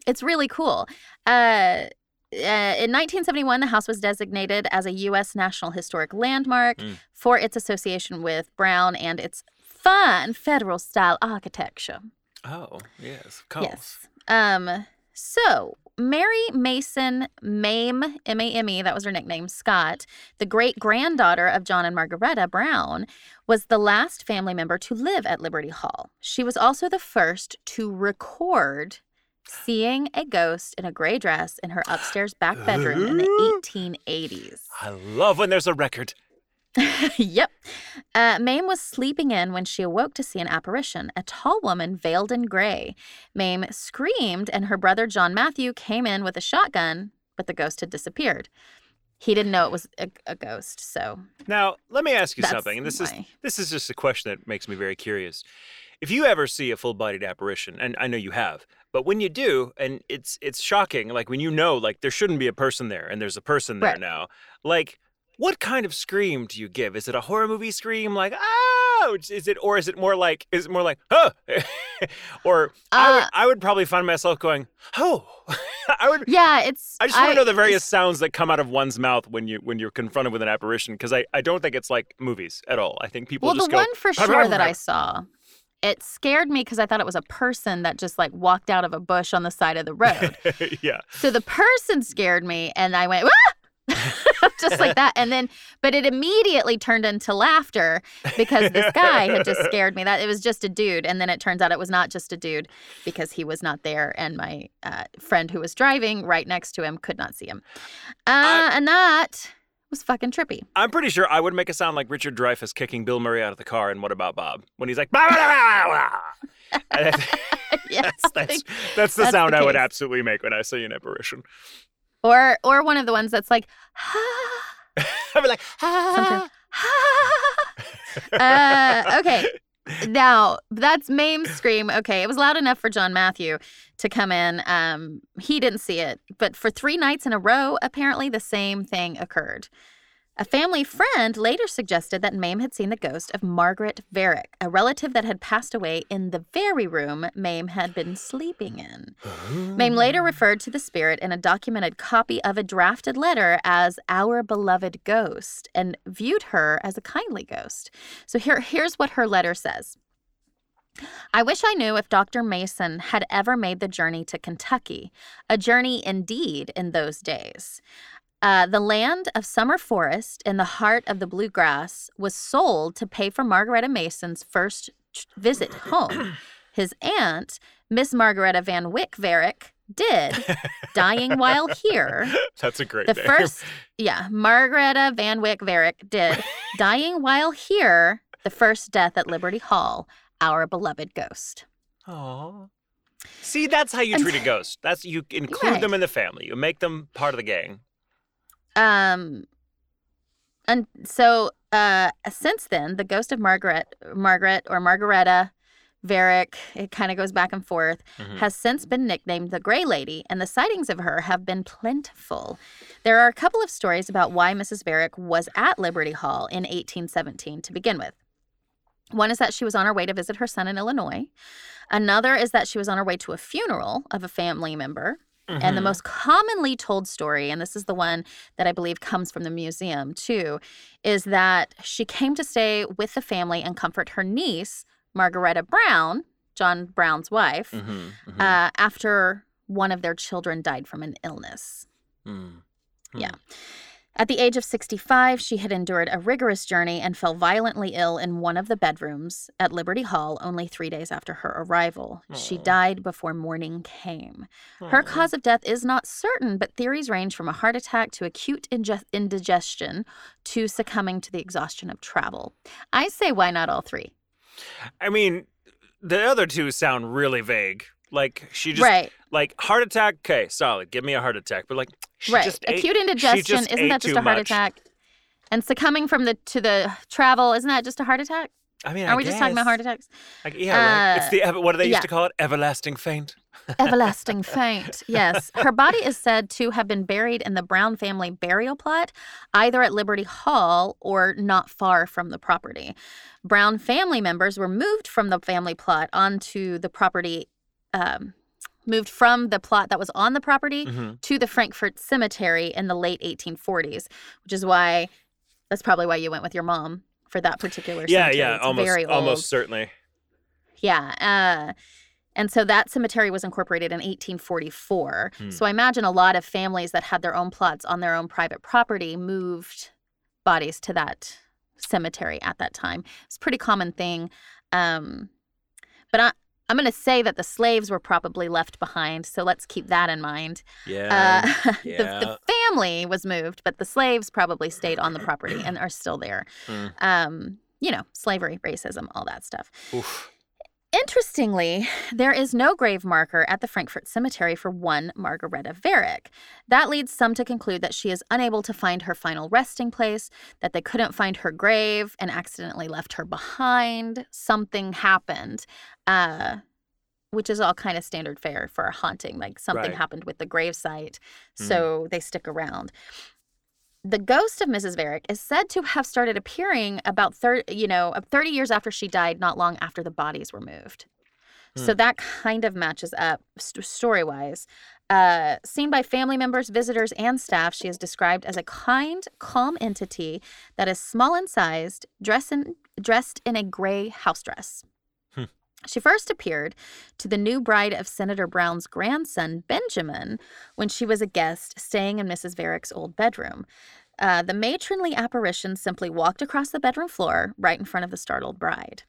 Speaker 2: it's really cool. Uh, uh, in 1971, the house was designated as a U.S. National Historic Landmark
Speaker 3: Mm.
Speaker 2: for its association with Brown and its fun federal style architecture.
Speaker 3: Oh, yes, of course.
Speaker 2: Yes. Um. So Mary Mason Mame M A M E that was her nickname Scott, the great granddaughter of John and Margaretta Brown, was the last family member to live at Liberty Hall. She was also the first to record seeing a ghost in a gray dress in her upstairs back bedroom in the 1880s.
Speaker 3: I love when there's a record.
Speaker 2: yep. Uh, Mame was sleeping in when she awoke to see an apparition, a tall woman veiled in gray. Mame screamed, and her brother John Matthew came in with a shotgun, but the ghost had disappeared. He didn't know it was a, a ghost, so
Speaker 3: Now, let me ask you something, and this is this is just a question that makes me very curious. If you ever see a full-bodied apparition, and I know you have, but when you do, and it's it's shocking, like when you know, like there shouldn't be a person there, and there's a person there
Speaker 2: Right.
Speaker 3: now, like what kind of scream do you give? Is it a horror movie scream, like oh? Is it or is it more like is it more like oh? or I would
Speaker 2: Uh,
Speaker 3: I would probably find myself going oh. I would
Speaker 2: Yeah, it's.
Speaker 3: I just want to know the various sounds that come out of one's mouth when you when you're confronted with an apparition because I, I don't think it's like movies at all. I think people
Speaker 2: Well,
Speaker 3: just
Speaker 2: the
Speaker 3: go
Speaker 2: one for sure that I saw, it scared me because I thought it was a person that just like walked out of a bush on the side of the road.
Speaker 3: yeah.
Speaker 2: So the person scared me, and I went, ah! just like that. And then, but it immediately turned into laughter because this guy had just scared me. That it was just a dude, and then it turns out it was not just a dude because he was not there, and my uh, friend who was driving right next to him could not see him. Uh,
Speaker 3: I-
Speaker 2: and that was fucking trippy.
Speaker 3: I'm pretty sure I would make a sound like Richard Dreyfuss kicking Bill Murray out of the car and What About Bob when he's like blah, blah, blah, blah,
Speaker 2: yes,
Speaker 3: that's, that's, that's the
Speaker 2: that's
Speaker 3: sound
Speaker 2: the
Speaker 3: I would absolutely make when I see an apparition.
Speaker 2: or or one of the ones that's like.
Speaker 3: I'd be like,
Speaker 2: Something. uh, okay. Now that's Mame's scream. Okay, it was loud enough for John Matthew to come in. Um, he didn't see it, but for three nights in a row, apparently the same thing occurred. A family friend later suggested that Mame had seen the ghost of Margaret Varick, a relative that had passed away in the very room Mame had been sleeping in. Mame later oh. referred to the spirit in a documented copy of a drafted letter as our beloved ghost and viewed her as a kindly ghost. So here, here's what her letter says. I wish I knew if Dr. Mason had ever made the journey to Kentucky, a journey indeed in those days. Uh, the land of Summer Forest in the heart of the bluegrass was sold to pay for Margaretta Mason's first visit home. His aunt, Miss Margaretta Van Wyck Varick, did, dying while here.
Speaker 3: That's a great
Speaker 2: The
Speaker 3: name.
Speaker 2: first, yeah, Margaretta Van Wyck Varick did, dying while here, the first death at Liberty Hall, our beloved ghost.
Speaker 3: Aw. See, that's how you treat a ghost. That's you include
Speaker 2: Right.
Speaker 3: them in the family. You make them part of the gang.
Speaker 2: Um, and so uh, since then, the ghost of Margaret, Margaret or Margaretta Varick, it kind of goes back and forth,
Speaker 3: Mhm.
Speaker 2: has since been nicknamed the Gray Lady, and the sightings of her have been plentiful. There are a couple of stories about why Mrs. Varick was at Liberty Hall in 1817 to begin with. One is that she was on her way to visit her son in Illinois. Another is that she was on her way to a funeral of a family member. And the
Speaker 3: Mhm.
Speaker 2: most commonly told story, and this is the one that I believe comes from the museum too, is that she came to stay with the family and comfort her niece, Margaretta Brown, John Brown's wife,
Speaker 3: Mhm, mhm,
Speaker 2: uh, after one of their children died from an illness.
Speaker 3: mm,
Speaker 2: yeah. At the age of 65, she had endured a rigorous journey and fell violently ill in one of the bedrooms at Liberty Hall only three days after her arrival. She died before morning came. Her cause of death is not certain, but theories range from a heart attack to acute inge- indigestion to succumbing to the exhaustion of travel. I say, why not all three?
Speaker 3: I mean, the other two sound really vague. Like she just
Speaker 2: right,
Speaker 3: like heart attack. Okay, solid. Give me a heart attack. But like she
Speaker 2: right.
Speaker 3: just ate-
Speaker 2: acute indigestion isn't that just a heart
Speaker 3: much.
Speaker 2: attack? And succumbing from the to the travel isn't that just a heart attack?
Speaker 3: I mean,
Speaker 2: Are
Speaker 3: I
Speaker 2: we just talking about heart attacks?
Speaker 3: Like, yeah, right. It's
Speaker 2: Uh,
Speaker 3: the ever- what do they used to call it? Everlasting faint.
Speaker 2: Everlasting faint. Yes. Her body is said to have been buried in the Brown family burial plot, either at Liberty Hall or not far from the property. Brown family members were moved from the family plot onto the property, um, moved from the plot that was on the property
Speaker 3: Mhm.
Speaker 2: to the Frankfort Cemetery in the late 1840s, which is why that's probably why you went with your mom for that particular
Speaker 3: Yeah,
Speaker 2: cemetery.
Speaker 3: yeah,
Speaker 2: It's
Speaker 3: almost, almost certainly.
Speaker 2: Yeah. Uh, and so that cemetery was incorporated in 1844.
Speaker 3: Hmm.
Speaker 2: So I imagine a lot of families that had their own plots on their own private property moved bodies to that cemetery at that time. It's a pretty common thing. Um, but I, I'm going to say that the slaves were probably left behind. So let's keep that in mind.
Speaker 3: Yeah.
Speaker 2: Uh,
Speaker 3: yeah.
Speaker 2: the, the family was moved, but the slaves probably stayed on the property and are still there.
Speaker 3: Mm.
Speaker 2: Um, you know, slavery, racism, all that stuff.
Speaker 3: Oof.
Speaker 2: Interestingly, there is no grave marker at the Frankfort Cemetery for one Margareta Varick. That leads some to conclude that she is unable to find her final resting place, that they couldn't find her grave and accidentally left her behind. Something happened, uh, which is all kind of standard fare for a haunting. Like something
Speaker 3: Right.
Speaker 2: happened with the gravesite,
Speaker 3: Hmm.
Speaker 2: so they stick around. The ghost of Mrs. Varick is said to have started appearing about 30, you know, 30 years after she died, not long after the bodies were moved. So
Speaker 3: Hmm.
Speaker 2: that kind of matches up st- story wise. Uh, seen by family members, visitors, and staff, she is described as a kind, calm entity that is small in sized, dressed in, dressed in a gray house dress. She first appeared to the new bride of Senator Brown's grandson, Benjamin, when she was a guest staying in Mrs. Varick's old bedroom. Uh, the matronly apparition simply walked across the bedroom floor right in front of the startled bride.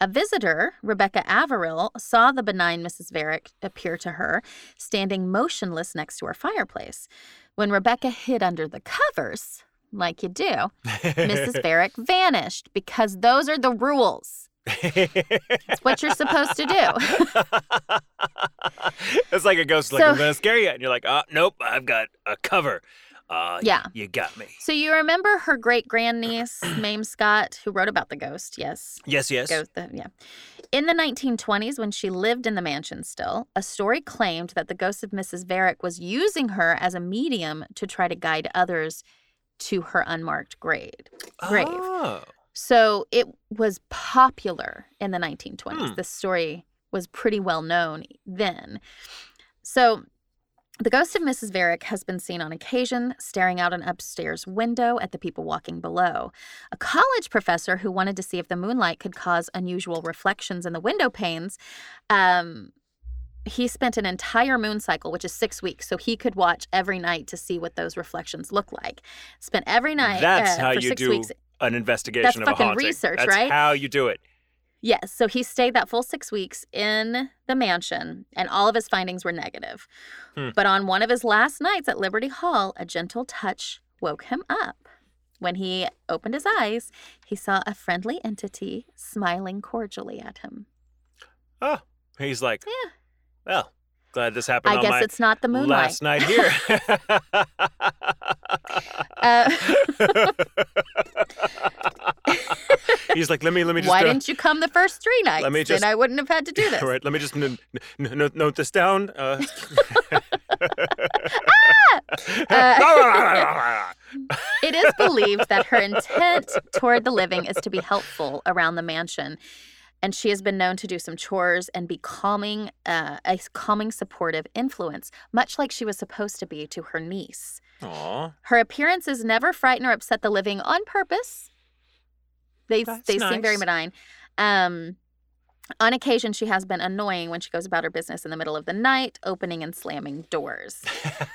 Speaker 2: A visitor, Rebecca Averill, saw the benign Mrs. Varick appear to her, standing motionless next to her fireplace. When Rebecca hid under the covers, like you do, Mrs. Varick vanished because those are the rules. It's what you're supposed to do.
Speaker 3: it's like a ghost, like
Speaker 2: So-
Speaker 3: I'm gonna scare you, and you're like, oh nope, I've got a cover. Uh,
Speaker 2: Yeah.
Speaker 3: You got me.
Speaker 2: So you remember her great grandniece, Mame Scott, who wrote about the ghost? Yes.
Speaker 3: Yes, yes.
Speaker 2: Ghost, the- yeah. In the 1920s, when she lived in the mansion still, a story claimed that the ghost of Mrs. Varick was using her as a medium to try to guide others to her unmarked grave. grave.
Speaker 3: Oh.
Speaker 2: So it was popular in the 1920s.
Speaker 3: Hmm.
Speaker 2: This story was pretty well known then. So the ghost of Mrs. Varick has been seen on occasion staring out an upstairs window at the people walking below. A college professor who wanted to see if the moonlight could cause unusual reflections in the window panes, um, he spent an entire moon cycle, which is six weeks, so he could watch every night to see what those reflections look like. Spent every night.
Speaker 3: That's
Speaker 2: uh,
Speaker 3: how
Speaker 2: for
Speaker 3: you
Speaker 2: six
Speaker 3: do
Speaker 2: weeks.
Speaker 3: An investigation
Speaker 2: That's
Speaker 3: of a
Speaker 2: fucking
Speaker 3: haunting.
Speaker 2: research,
Speaker 3: That's
Speaker 2: right?
Speaker 3: how you do it.
Speaker 2: Yes. So he stayed that full six weeks in the mansion, and all of his findings were negative.
Speaker 3: Hmm.
Speaker 2: But on one of his last nights at Liberty Hall, a gentle touch woke him up. When he opened his eyes, he saw a friendly entity smiling cordially at him.
Speaker 3: Oh, he's like,
Speaker 2: Yeah.
Speaker 3: well, glad this happened
Speaker 2: I guess it's not the moonlight.
Speaker 3: last night here.
Speaker 2: Uh,
Speaker 3: he's like, let me, let me just.
Speaker 2: Why
Speaker 3: uh,
Speaker 2: didn't you come the first three nights?
Speaker 3: Let me just-
Speaker 2: then I wouldn't have had to do this.
Speaker 3: Right, let me just n- n- n- note this down. Uh,
Speaker 2: It is believed that her intent toward the living is to be helpful around the mansion. And she has been known to do some chores and be calming, uh, a calming, supportive influence, much like she was supposed to be to her niece.
Speaker 3: Aw,
Speaker 2: Her appearances never frighten or upset the living on purpose. They
Speaker 3: That's
Speaker 2: they seem very
Speaker 3: nice.
Speaker 2: benign. Um, on occasion, she has been annoying when she goes about her business in the middle of the night, opening and slamming doors.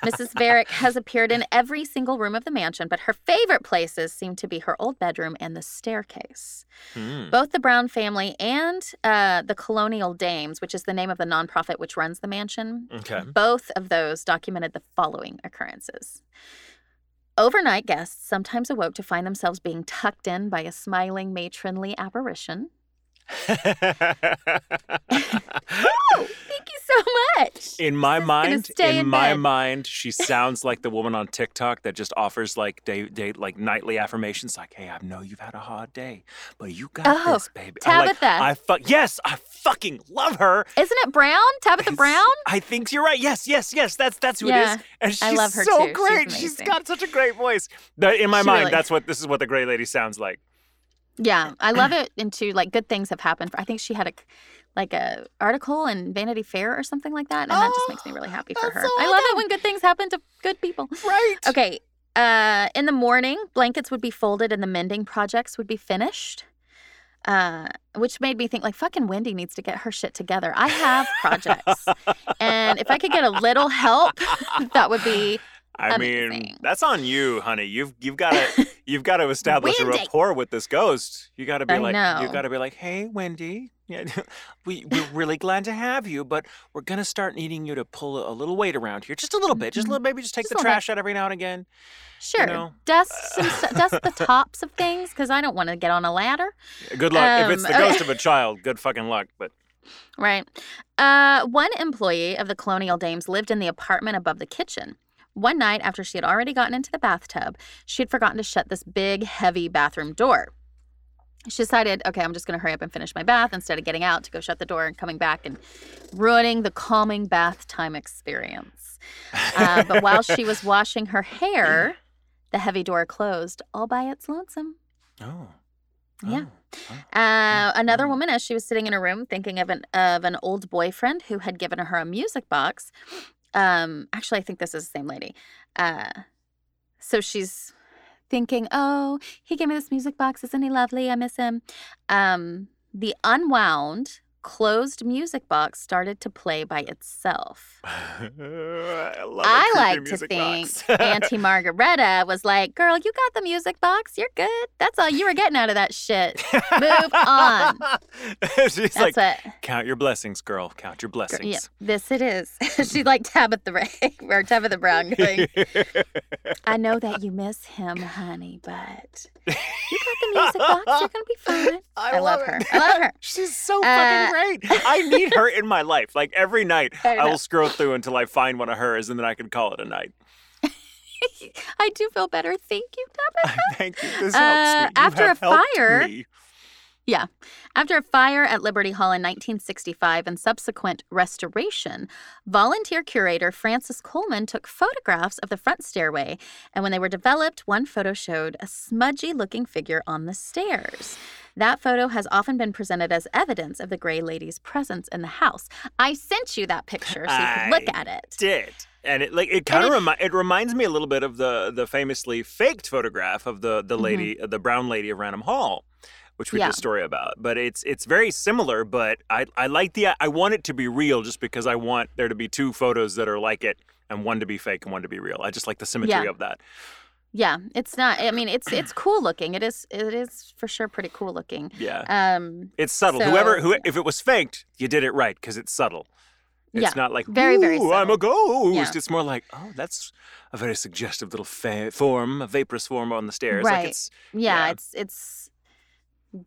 Speaker 2: Mrs. Varick has appeared in every single room of the mansion, but her favorite places seem to be her old bedroom and the staircase.
Speaker 3: Hmm.
Speaker 2: Both the Brown family and uh, the Colonial Dames, which is the name of the nonprofit which runs the mansion,
Speaker 3: Okay.
Speaker 2: both of those documented the following occurrences. Overnight guests sometimes awoke to find themselves being tucked in by a smiling matronly apparition. Oh, thank you so much.
Speaker 3: In my
Speaker 2: This is gonna
Speaker 3: mind, in,
Speaker 2: in
Speaker 3: my mind, she sounds like the woman on TikTok that just offers like day, day like nightly affirmations, like, "Hey, I know you've had a hard day, but you got
Speaker 2: Oh,
Speaker 3: this, baby." I'm like,
Speaker 2: Tabitha.
Speaker 3: I fuck yes, I fucking love her.
Speaker 2: Isn't it Brown? Tabitha
Speaker 3: It's-
Speaker 2: Brown?
Speaker 3: I think you're right. Yes, yes, yes. That's that's who
Speaker 2: Yeah,
Speaker 3: it is. And she's
Speaker 2: I love her
Speaker 3: so
Speaker 2: too.
Speaker 3: Great. she's
Speaker 2: amazing.
Speaker 3: got such a great voice. In my
Speaker 2: She
Speaker 3: mind,
Speaker 2: really-
Speaker 3: that's what this is what the Gray Lady sounds like.
Speaker 2: Yeah, I love it. Into like good things have happened. For, I think she had a like a article in Vanity Fair or something like that, and that just makes me really happy for her.
Speaker 3: so
Speaker 2: I love it when good things happen to good people.
Speaker 3: Right.
Speaker 2: Okay. Uh, in the morning, blankets would be folded and the mending projects would be finished. Uh, which made me think like fucking Wendy needs to get her shit together. I have projects, and if I could get a little help, that would be
Speaker 3: I mean, that's on you, honey. You've you've got to you've got to establish a rapport with this ghost. You got to be
Speaker 2: I
Speaker 3: like
Speaker 2: know.
Speaker 3: you got to be like, "Hey, Wendy, yeah, we we're really glad to have you, but we're gonna start needing you to pull a, a little weight around here, just a little bit, just a
Speaker 2: Mhm.
Speaker 3: little, maybe just take
Speaker 2: Just
Speaker 3: the
Speaker 2: little bit.
Speaker 3: trash out every now and again."
Speaker 2: sure
Speaker 3: know,
Speaker 2: dust some dust the tops of things because I don't want to get on a ladder.
Speaker 3: Good luck. if it's
Speaker 2: Um,
Speaker 3: the
Speaker 2: okay.
Speaker 3: ghost of a child, good fucking luck. But
Speaker 2: Right. Uh, one employee of the Colonial Dames lived in the apartment above the kitchen. One night, after she had already gotten into the bathtub, she had forgotten to shut this big, heavy bathroom door. She decided, okay, I'm just going to hurry up and finish my bath instead of getting out to go shut the door and coming back and ruining the calming bath time experience. Uh, but while she was washing her hair, the heavy door closed all by its lonesome.
Speaker 3: oh,
Speaker 2: Yeah.
Speaker 3: oh,
Speaker 2: Uh, another
Speaker 3: oh.
Speaker 2: woman, as she was sitting in her room, thinking of an of an old boyfriend who had given her a music box. Um, actually, I think this is the same lady. Uh, so she's thinking, "Oh, he gave me this music box. Isn't he lovely? I miss him." Um, the unwound, closed music box started to play by itself.
Speaker 3: I love
Speaker 2: I like to think. Auntie Margaretta was like, "Girl, you got the music box. You're good. That's all you were getting out of that shit." Move on.
Speaker 3: She's
Speaker 2: That's
Speaker 3: like,
Speaker 2: what.
Speaker 3: count your blessings, girl. Count your blessings.
Speaker 2: Yeah, this it is. she like Tabitha Ray or Tabitha Brown going, I know that you miss him, honey, but you got the music box. You're gonna be fine. I love her. I love her.
Speaker 3: She's so
Speaker 2: Uh,
Speaker 3: fucking great. I need her in my life. Like every night,
Speaker 2: I
Speaker 3: I, will scroll through until I find one of hers, and then I can call it a night.
Speaker 2: I do feel better. Thank you, Tabitha.
Speaker 3: Thank you. This
Speaker 2: Uh,
Speaker 3: helps me. You
Speaker 2: after a fire-
Speaker 3: me.
Speaker 2: After a fire at Liberty Hall in 1965 and subsequent restoration, volunteer curator Francis Coleman took photographs of the front stairway, and when they were developed, one photo showed a smudgy looking figure on the stairs. That photo has often been presented as evidence of the Gray Lady's presence in the house. I sent you that picture so you could look at it.
Speaker 3: Did and it like it kind of remi- it reminds me a little bit of the the famously faked photograph of the the
Speaker 2: Mhm.
Speaker 3: lady the brown lady of Raynham Hall, which we
Speaker 2: Yeah.
Speaker 3: did a story about. But it's it's very similar. But I I like the I want it to be real just because I want there to be two photos that are like it and one to be fake and one to be real. I just like the symmetry
Speaker 2: Yeah.
Speaker 3: of that.
Speaker 2: Yeah, it's not. I mean, it's it's cool looking. It is it is for sure pretty cool looking.
Speaker 3: Yeah.
Speaker 2: Um,
Speaker 3: It's subtle. Whoever who if it was faked, you did it right because it's subtle. It's
Speaker 2: Yeah,
Speaker 3: not like
Speaker 2: very, very
Speaker 3: "Ooh, I'm a
Speaker 2: subtle.
Speaker 3: ghost.
Speaker 2: Yeah.
Speaker 3: It's more like oh, that's a very suggestive little fa- form, a vaporous form on the stairs.
Speaker 2: Right.
Speaker 3: Like it's
Speaker 2: yeah,
Speaker 3: Yeah.
Speaker 2: it's it's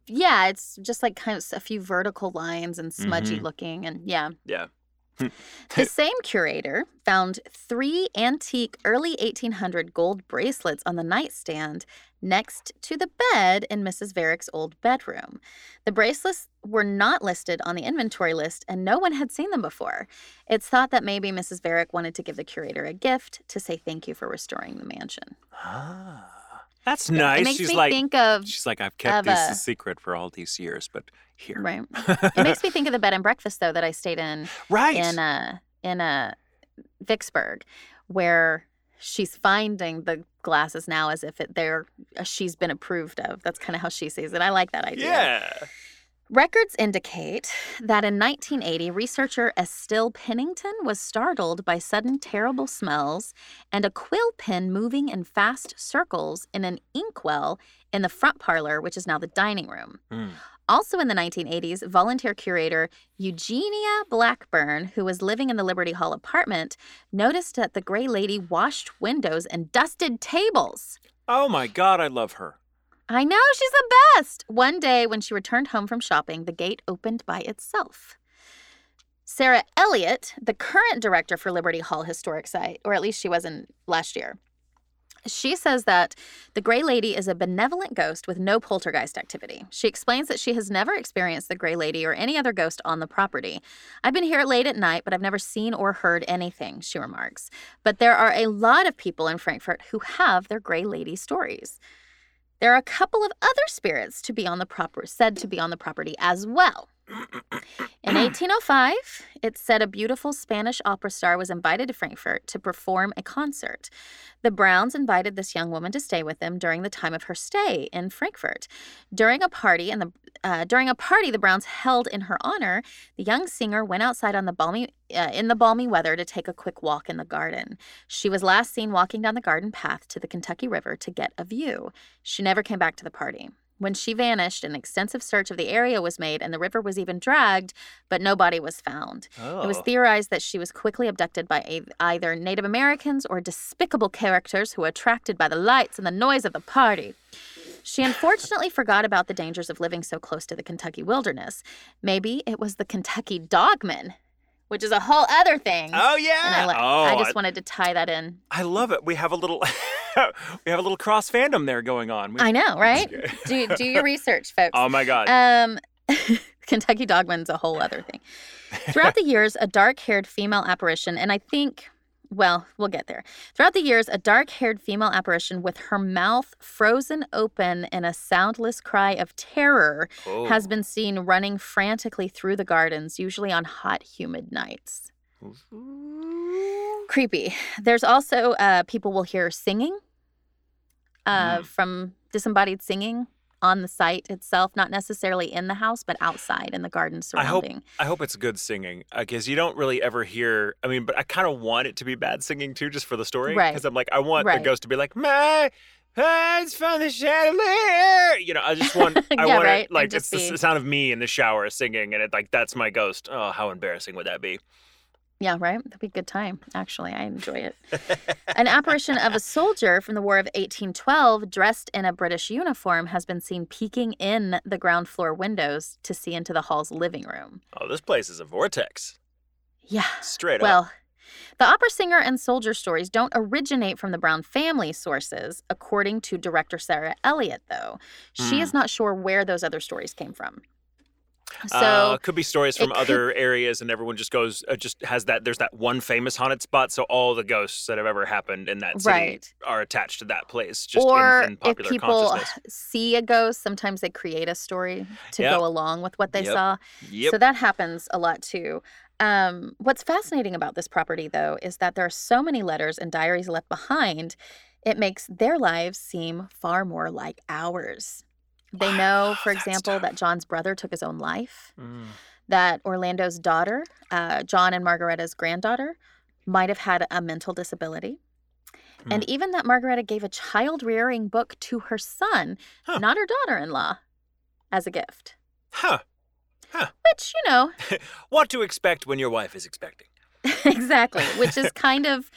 Speaker 2: yeah, it's just like kind of a few vertical lines and smudgy
Speaker 3: Mhm.
Speaker 2: looking, and yeah.
Speaker 3: yeah.
Speaker 2: The same curator found three antique early 1800 gold bracelets on the nightstand next to the bed in Mrs. Varick's old bedroom. The bracelets were not listed on the inventory list and no one had seen them before. It's thought that maybe Mrs. Varick wanted to give the curator a gift to say thank you for restoring the mansion.
Speaker 3: Ah, that's nice.
Speaker 2: It makes
Speaker 3: she's
Speaker 2: me
Speaker 3: like
Speaker 2: think of
Speaker 3: she's like I've kept this
Speaker 2: a-
Speaker 3: secret for all these years, but here,
Speaker 2: right. It makes me think of the bed and breakfast though that I stayed in
Speaker 3: right.
Speaker 2: in a in a Vicksburg where she's finding the glasses now as if it they're uh, she's been approved of. That's kind of how she sees it. I like that idea.
Speaker 3: yeah.
Speaker 2: Records indicate that in 1980, researcher Estelle Pennington was startled by sudden terrible smells and a quill pen moving in fast circles in an inkwell in the front parlor, which is now the dining room.
Speaker 3: Hmm.
Speaker 2: Also in the 1980s, volunteer curator Eugenia Blackburn, who was living in the Liberty Hall apartment, noticed that the Gray Lady washed windows and dusted tables.
Speaker 3: Oh my God, I love her.
Speaker 2: I know, she's the best. One day, when she returned home from shopping, the gate opened by itself. Sarah Elliott, the current director for Liberty Hall Historic Site, or at least she was in last year, she says that the Gray Lady is a benevolent ghost with no poltergeist activity. She explains that she has never experienced the Gray Lady or any other ghost on the property. I've been here late at night, but I've never seen or heard anything, she remarks. But there are a lot of people in Frankfort who have their Gray Lady stories. There are a couple of other spirits to be on the proper said to be on the property as well. In 1805, it said a beautiful Spanish opera star was invited to Frankfort to perform a concert. The Browns invited this young woman to stay with them during the time of her stay in Frankfort. During a party and the uh, during a party the Browns held in her honor, the young singer went outside on the balmy uh, in the balmy weather to take a quick walk in the garden. She was last seen walking down the garden path to the Kentucky River to get a view. She never came back to the party. When she vanished, an extensive search of the area was made and the river was even dragged, but nobody was found.
Speaker 3: Oh.
Speaker 2: It was oh. theorized that she was quickly abducted by a- either Native Americans or despicable characters who were attracted by the lights and the noise of the party. She unfortunately forgot about the dangers of living so close to the Kentucky wilderness. Maybe it was the Kentucky dogman, which is a whole other thing.
Speaker 3: oh
Speaker 2: And
Speaker 3: yeah.
Speaker 2: I, li-
Speaker 3: oh,
Speaker 2: I
Speaker 3: I,
Speaker 2: just wanted to tie that in.
Speaker 3: I love it. We have a little we have a little cross fandom there going on. We-
Speaker 2: I know, right? do do your research, folks.
Speaker 3: oh my God.
Speaker 2: Um, Kentucky Dogman's a whole other thing. Throughout the years, a dark haired female apparition, and I think, well, we'll get there. Throughout the years, a dark haired female apparition with her mouth frozen open in a soundless cry of terror has
Speaker 3: Oh.
Speaker 2: been seen running frantically through the gardens, usually on hot, humid nights. Creepy. There's also uh, people will hear singing uh,
Speaker 3: Mm.
Speaker 2: from disembodied singing on the site itself, not necessarily in the house, but outside in the garden surrounding.
Speaker 3: I hope- I hope it's good singing uh, because you don't really ever hear. I mean, but I kind of want it to be bad singing too, just for the story.
Speaker 2: Right.
Speaker 3: Because I'm like, I want
Speaker 2: Right.
Speaker 3: the ghost to be like, my hands from the chandelier. You know, I just want. I
Speaker 2: Yeah,
Speaker 3: want
Speaker 2: right,
Speaker 3: it like it's
Speaker 2: just
Speaker 3: the sound of me in the shower singing, and it like that's my ghost. Oh, how embarrassing would that be?
Speaker 2: Yeah, right? That'd be a good time. Actually, I enjoy it. An apparition of a soldier from the War of 1812 dressed in a British uniform has been seen peeking in the ground floor windows to see into the hall's living room.
Speaker 3: Oh, this place is a vortex.
Speaker 2: Yeah.
Speaker 3: Straight up.
Speaker 2: Well, The opera singer and soldier stories don't originate from the Brown family sources, according to director Sarah Elliott, though. She
Speaker 3: Hmm.
Speaker 2: is not sure where those other stories came from. So,
Speaker 3: uh, could be stories from
Speaker 2: could-
Speaker 3: other areas, and everyone just goes, uh, just has that. There's that one famous haunted spot, so all the ghosts that have ever happened in that city
Speaker 2: Right.
Speaker 3: are attached to that place. Just
Speaker 2: or
Speaker 3: in, in
Speaker 2: if people see a ghost, sometimes they create a story to
Speaker 3: Yep.
Speaker 2: go along with what they
Speaker 3: Yep.
Speaker 2: saw.
Speaker 3: Yep.
Speaker 2: So that happens a lot too. Um, what's fascinating about this property, though, is that there are so many letters and diaries left behind, it makes their lives seem far more like ours. They know, for example, that John's brother took his own life,
Speaker 3: Mm.
Speaker 2: that Orlando's daughter, uh, John and Margaretta's granddaughter, might have had a mental disability.
Speaker 3: Hmm.
Speaker 2: And even that Margaretta gave a child rearing book to her son,
Speaker 3: Huh.
Speaker 2: not her daughter in law, as a gift.
Speaker 3: Huh. Huh.
Speaker 2: Which, you know,
Speaker 3: What to expect when your wife is expecting.
Speaker 2: exactly, which is kind of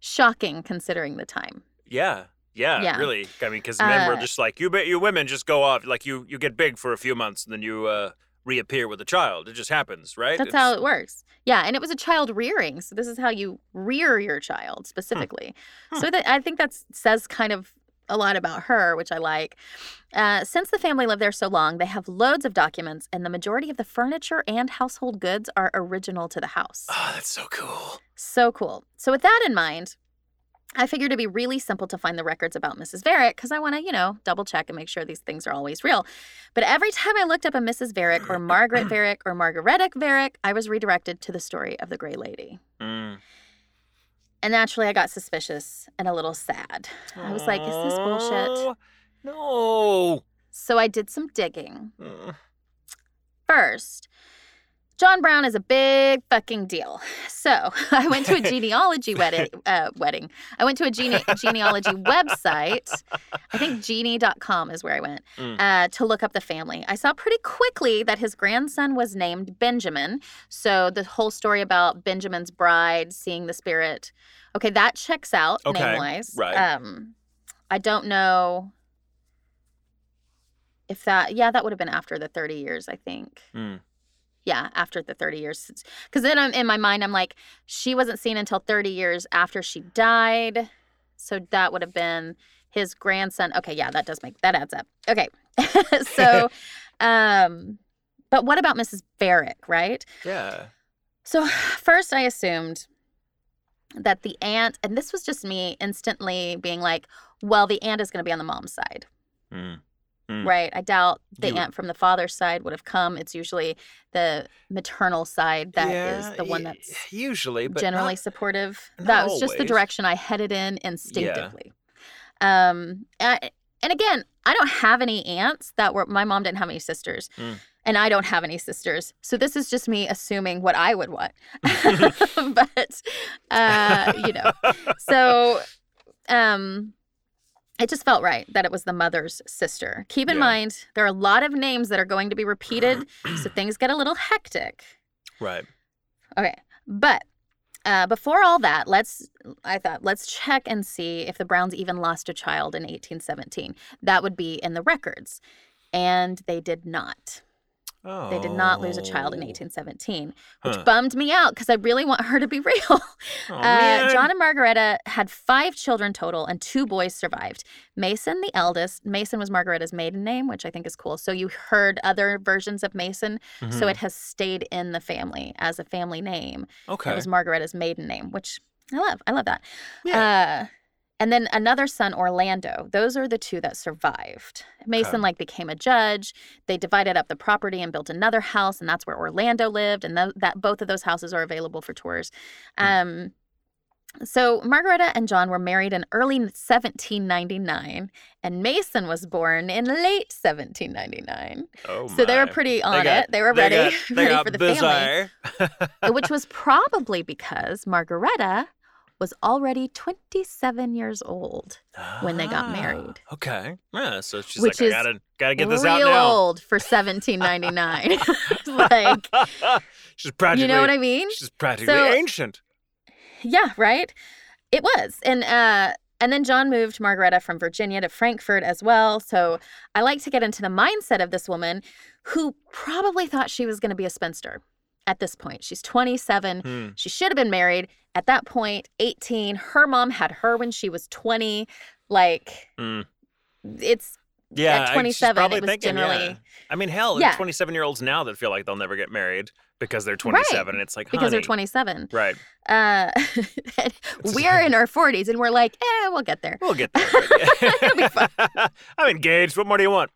Speaker 2: shocking considering the time.
Speaker 3: Yeah. Yeah,
Speaker 2: Yeah.
Speaker 3: really. I mean, because men were
Speaker 2: Uh,
Speaker 3: just like, you bet you women just go off, like you you get big for a few months and then you uh, reappear with a child. It just happens, right?
Speaker 2: That's how it works. Yeah, and it was a child rearing, so this is how you rear your child specifically.
Speaker 3: Hmm.
Speaker 2: So that I think that says kind of a lot about her, which I like. Uh, since the family lived there so long, they have loads of documents, and the majority of the furniture and household goods are original to the house.
Speaker 3: Oh, that's so cool.
Speaker 2: So cool. So, with that in mind, I figured it'd be really simple to find the records about Mrs. Varick because I want to, you know, double check and make sure these things are always real. But every time I looked up a Mrs. Varick or Margaret Varick or Margaretta Varick, I was redirected to the story of the Grey Lady.
Speaker 3: Mm.
Speaker 2: And naturally, I got suspicious and a little sad. I was like, is this bullshit?
Speaker 3: No.
Speaker 2: So, I did some digging.
Speaker 3: Mm.
Speaker 2: First, John Brown is a big fucking deal. So I went to a genealogy wedding. Uh, wedding. I went to a gene- genealogy website. I think geni.com is where I went
Speaker 3: Mm.
Speaker 2: uh, to look up the family. I saw pretty quickly that his grandson was named Benjamin. So the whole story about Benjamin's bride seeing the spirit. Okay, that checks out
Speaker 3: Okay,
Speaker 2: name wise.
Speaker 3: right.
Speaker 2: Um, I don't know if that. Yeah, that would have been after the thirty years. I think
Speaker 3: Mm.
Speaker 2: Yeah, after the 30 years. Because then I'm in my mind, I'm like, she wasn't seen until 30 years after she died. So that would have been his grandson. Okay, yeah, that does make that adds up. Okay. so um but what about Mrs. Varick, right?
Speaker 3: Yeah.
Speaker 2: So first I assumed that the aunt and this was just me instantly being like, well, the aunt is going to be on the mom's side.
Speaker 3: Mm. Mm.
Speaker 2: Right. I doubt the
Speaker 3: You-
Speaker 2: aunt from the father's side would have come. It's usually the maternal side that is
Speaker 3: Yeah,
Speaker 2: the one that's
Speaker 3: usually but
Speaker 2: generally
Speaker 3: not-
Speaker 2: supportive.
Speaker 3: not
Speaker 2: that was just the direction I headed in instinctively. Um, I, and again, I don't have any aunts that were. My mom didn't have any sisters,
Speaker 3: Mm.
Speaker 2: and I don't have any sisters. So this is just me assuming what I would want. but uh, you know, so um it just felt right that it was the mother's sister. Keep in
Speaker 3: Yeah.
Speaker 2: mind there are a lot of names that are going to be repeated, so things get a little hectic.
Speaker 3: right.
Speaker 2: Okay. But uh, before all that, let's I thought let's check and see if the Browns even lost a child in 1817. That would be in the records. And they did not.
Speaker 3: Oh.
Speaker 2: They did not lose a child in 1817, which
Speaker 3: Huh.
Speaker 2: bummed me out because I really want her to be real.
Speaker 3: Oh,
Speaker 2: Uh. John and Margaretta had five children total, and two boys survived. Mason, the eldest, Mason was Margaretta's maiden name, which I think is cool. So you heard other versions of Mason, so
Speaker 3: Mhm.
Speaker 2: it has stayed in the family as a family name.
Speaker 3: okay.
Speaker 2: It was Margaretta's maiden name, which I love. I love that.
Speaker 3: yeah.
Speaker 2: Uh, and then another son, Orlando. Those are the two that survived. Mason
Speaker 3: Okay.
Speaker 2: like became a judge. They divided up the property and built another house, and that's where Orlando lived. And th- that both of those houses are available for tours.
Speaker 3: Hmm.
Speaker 2: Um, so Margaretta and John were married in early 1799, and Mason was born in late 1799.
Speaker 3: oh
Speaker 2: so they were
Speaker 3: my.
Speaker 2: pretty
Speaker 3: They
Speaker 2: on
Speaker 3: got-
Speaker 2: it. They were
Speaker 3: they
Speaker 2: ready,
Speaker 3: got- they
Speaker 2: ready for the family which was probably because Margaretta was already 27 years old. when they got
Speaker 3: Ah,
Speaker 2: married.
Speaker 3: Okay. Yeah. So she's
Speaker 2: Which
Speaker 3: like, I gotta gotta get this out now.
Speaker 2: old for 1799. like,
Speaker 3: she's practically.
Speaker 2: you know what I mean?
Speaker 3: She's practically
Speaker 2: So-
Speaker 3: ancient.
Speaker 2: Yeah, right? It was. And uh and then John moved Margaretta from Virginia to Frankfort as well. So I like to get into the mindset of this woman who probably thought she was going to be a spinster. At this point. She's 27.
Speaker 3: Hmm.
Speaker 2: She should have been married at that point, 18. Her mom had her when she was 20. Like,
Speaker 3: Mm.
Speaker 2: it's
Speaker 3: Yeah,
Speaker 2: at 27,
Speaker 3: probably
Speaker 2: it was
Speaker 3: thinking, yeah.
Speaker 2: generally-
Speaker 3: I mean, hell,
Speaker 2: Yeah.
Speaker 3: 27 year olds now that feel like they'll never get married because they're 27, and it's like,
Speaker 2: because they're 27.
Speaker 3: Right.
Speaker 2: Uh, we're in our 40s and we're like, eh, we'll get there.
Speaker 3: We'll get there.
Speaker 2: It'll be fun.
Speaker 3: I'm engaged. What more do you want?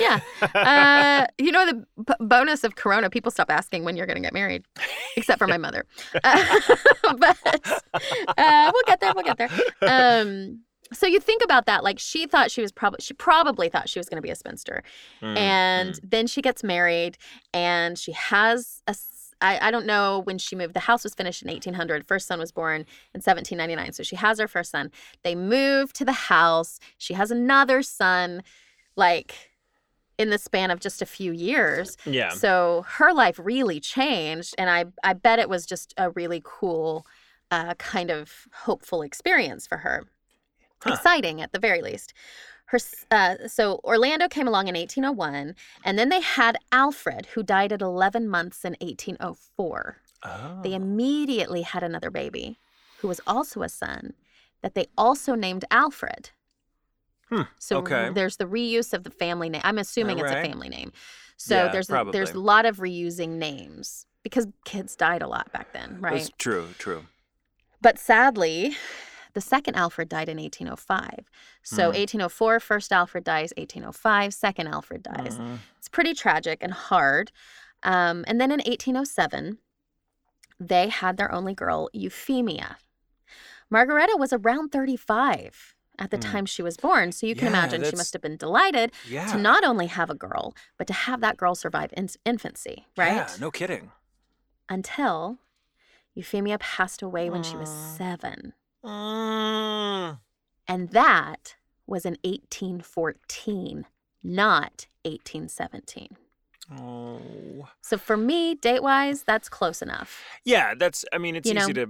Speaker 2: Yeah. Uh, you know, the b- bonus of Corona, people stop asking when you're going to get married, except for my mother. Uh, but uh, we'll get there. We'll get there. Um, so you think about that. Like she thought she was probably, she probably thought she was going to be a spinster.
Speaker 3: Mm,
Speaker 2: and
Speaker 3: mm.
Speaker 2: then she gets married and she has a I, I don't know when she moved the house was finished in 1800 first son was born in 1799 so she has her first son they move to the house she has another son like in the span of just a few years
Speaker 3: yeah.
Speaker 2: so her life really changed and i i bet it was just a really cool uh, kind of hopeful experience for her
Speaker 3: Huh.
Speaker 2: exciting at the very least her uh, so orlando came along in 1801 and then they had alfred who died at 11 months in 1804
Speaker 3: Oh.
Speaker 2: they immediately had another baby who was also a son that they also named alfred
Speaker 3: Hmm,
Speaker 2: so
Speaker 3: okay.
Speaker 2: there's the reuse of the family name i'm assuming it's a family name so
Speaker 3: Yeah,
Speaker 2: there's a, there's a lot of reusing names because kids died a lot back then right
Speaker 3: That's true. True.
Speaker 2: but sadly, the second Alfred died in 1805. So
Speaker 3: Hmm.
Speaker 2: 1804, first Alfred dies, 1805, second Alfred dies.
Speaker 3: Mhm.
Speaker 2: It's pretty tragic and hard. Um, and then in 1807, they had their only girl, Euphemia. Margareta was around 35 at the
Speaker 3: Hmm.
Speaker 2: time she was born. So you can
Speaker 3: Yeah,
Speaker 2: imagine she must have been delighted
Speaker 3: Yeah.
Speaker 2: to not only have a girl, but to have that girl survive in- infancy, right?
Speaker 3: Yeah. No kidding.
Speaker 2: Until Euphemia passed away when she was seven.
Speaker 3: Mm.
Speaker 2: And that was in 1814, not 1817.
Speaker 3: Oh.
Speaker 2: So for me, date wise, that's close enough.
Speaker 3: Yeah, that's. I mean, it's
Speaker 2: You know?
Speaker 3: easy to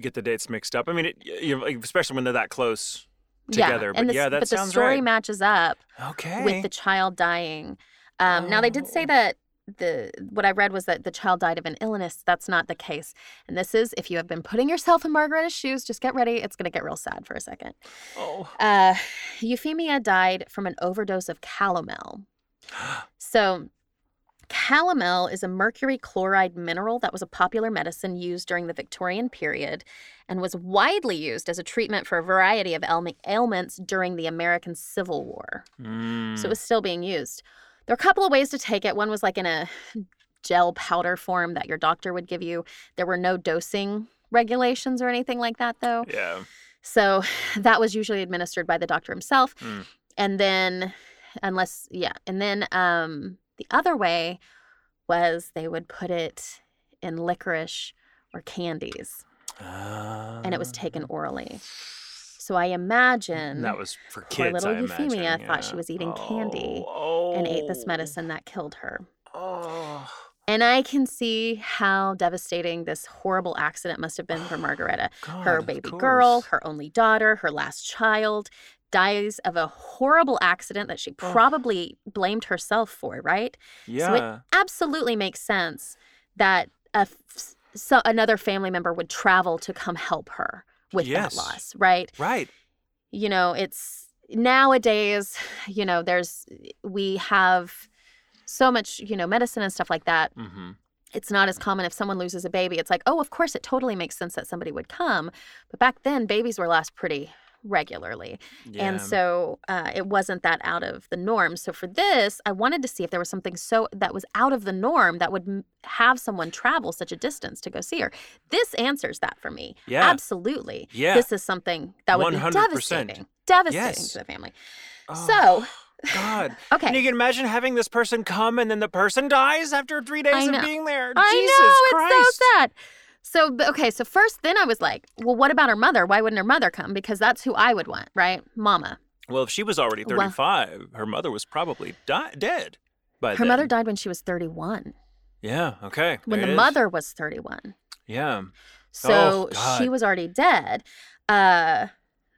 Speaker 3: get the dates mixed up. I mean, it, you know, especially when they're that close together.
Speaker 2: yeah,
Speaker 3: but
Speaker 2: the,
Speaker 3: yeah, that
Speaker 2: but the story
Speaker 3: right.
Speaker 2: matches up
Speaker 3: okay.
Speaker 2: with the child dying. Um, Now they did say
Speaker 3: Oh.
Speaker 2: that the what I read was that the child died of an illness. That's not the case. And this is if you have been putting yourself in Margareta's shoes, just get ready. It's going to get real sad for a second.
Speaker 3: oh.
Speaker 2: Uh, Euphemia died from an overdose of calomel. So, calomel is a mercury chloride mineral that was a popular medicine used during the Victorian period and was widely used as a treatment for a variety of ailments during the American Civil War.
Speaker 3: Mm.
Speaker 2: So, it was still being used. There are a couple of ways to take it. One was like in a gel powder form that your doctor would give you. There were no dosing regulations or anything like that, though.
Speaker 3: yeah.
Speaker 2: So that was usually administered by the doctor himself.
Speaker 3: Mm.
Speaker 2: And then unless yeah, and then um the other way was they would put it in licorice or candies and it was taken
Speaker 3: Ah.
Speaker 2: orally. So I imagine
Speaker 3: That was for kids.
Speaker 2: poor little
Speaker 3: I
Speaker 2: Euphemia
Speaker 3: imagine,
Speaker 2: thought she was eating candy
Speaker 3: Oh,
Speaker 2: and ate this
Speaker 3: oh,
Speaker 2: medicine that killed her.
Speaker 3: Oh.
Speaker 2: And I can see how devastating this horrible accident must have been for Margareta. her
Speaker 3: God, of
Speaker 2: baby girl, her only daughter, her last child, dies of a horrible accident that she probably blamed herself for, right?
Speaker 3: Yeah.
Speaker 2: So it absolutely makes sense that a f- so another family member would travel to come help her with
Speaker 3: Yes.
Speaker 2: that loss, right?
Speaker 3: right.
Speaker 2: You know, it's nowadays, you know, there's we have so much, you know, medicine and stuff like that
Speaker 3: Mm-hmm.
Speaker 2: it's not as common if someone loses a baby. It's like, oh, of course, it totally makes sense that somebody would come. But back then, babies were lost pretty regularly.
Speaker 3: Yeah.
Speaker 2: And so uh, it wasn't that out of the norm. So for this, I wanted to see if there was something so that was out of the norm that would m- have someone travel such a distance to go see her. This answers that for me.
Speaker 3: Yeah.
Speaker 2: Absolutely.
Speaker 3: Yeah.
Speaker 2: This is something that would
Speaker 3: 100%.
Speaker 2: be devastating. Devastating
Speaker 3: Yes.
Speaker 2: to the family.
Speaker 3: Oh,
Speaker 2: So,
Speaker 3: God.
Speaker 2: okay.
Speaker 3: Can you imagine having this person come and then the person dies after three days of being there.
Speaker 2: I
Speaker 3: Jesus
Speaker 2: know
Speaker 3: Christ.
Speaker 2: it's so sad. So okay, so first, then I was like, well, what about her mother? Why wouldn't her mother come? Because that's who I would want, right? Mama.
Speaker 3: Well, if she was already
Speaker 2: Well-
Speaker 3: 35, her mother was probably di- dead by
Speaker 2: Her
Speaker 3: then.
Speaker 2: mother died when she was 31.
Speaker 3: Yeah, okay.
Speaker 2: When the
Speaker 3: is.
Speaker 2: mother was 31.
Speaker 3: Yeah.
Speaker 2: So she was already dead. Uh,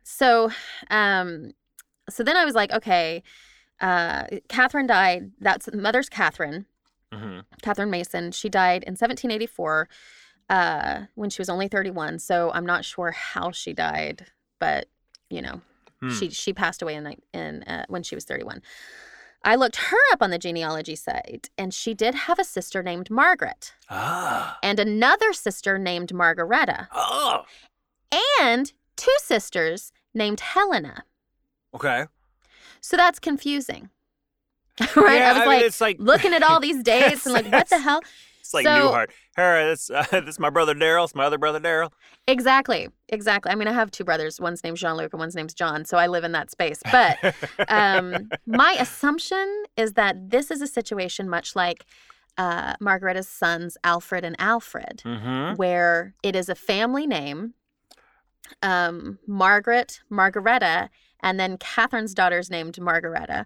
Speaker 2: so, um, so then I was like, okay, uh, Catherine died. That's mother's Catherine.
Speaker 3: hmm
Speaker 2: Catherine Mason. She died in 1784 uh, when she was only 31. So I'm not sure how she died, but you know,
Speaker 3: Hmm.
Speaker 2: she she passed away in in uh, when she was 31. I looked her up on the genealogy site, and she did have a sister named Margaret
Speaker 3: Ah.
Speaker 2: and another sister named Margareta
Speaker 3: Oh.
Speaker 2: and two sisters named Helena.
Speaker 3: Okay.
Speaker 2: So that's confusing. right?
Speaker 3: Yeah,
Speaker 2: I was
Speaker 3: mean,
Speaker 2: like
Speaker 3: it's like
Speaker 2: looking at all these dates and like, what the hell?
Speaker 3: It's like
Speaker 2: So-
Speaker 3: Newhart. Hey, this uh, this is my brother Daryl. It's my other brother Daryl.
Speaker 2: Exactly. Exactly. I mean, I have two brothers. One's name's Jean Luc and one's name's John. So I live in that space. But um, my assumption is that this is a situation much like uh, Margareta's sons, Alfred and Alfred,
Speaker 3: mm-hmm.
Speaker 2: where it is a family name. Um, Margaret, Margareta, and then Catherine's daughter's named Margareta.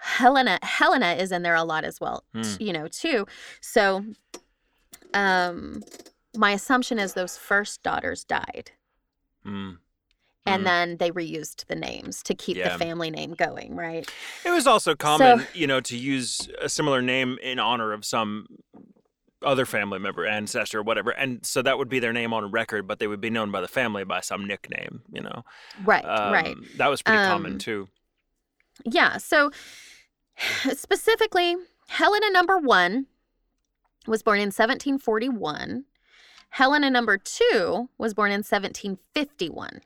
Speaker 2: Helena, Helena is in there a lot as well,
Speaker 3: Hmm.
Speaker 2: you know, too. So, um, my assumption is those first daughters died,
Speaker 3: Mm.
Speaker 2: and
Speaker 3: Mm.
Speaker 2: then they reused the names to keep
Speaker 3: Yeah.
Speaker 2: the family name going, right?
Speaker 3: It was also common,
Speaker 2: So-
Speaker 3: you know, to use a similar name in honor of some other family member, ancestor, whatever, and so that would be their name on record, but they would be known by the family by some nickname. You know,
Speaker 2: Right, right.
Speaker 3: Um, That was pretty
Speaker 2: Um,
Speaker 3: common too.
Speaker 2: Yeah. So specifically, Helena number one was born in 1741. Helena number two was born in 1751.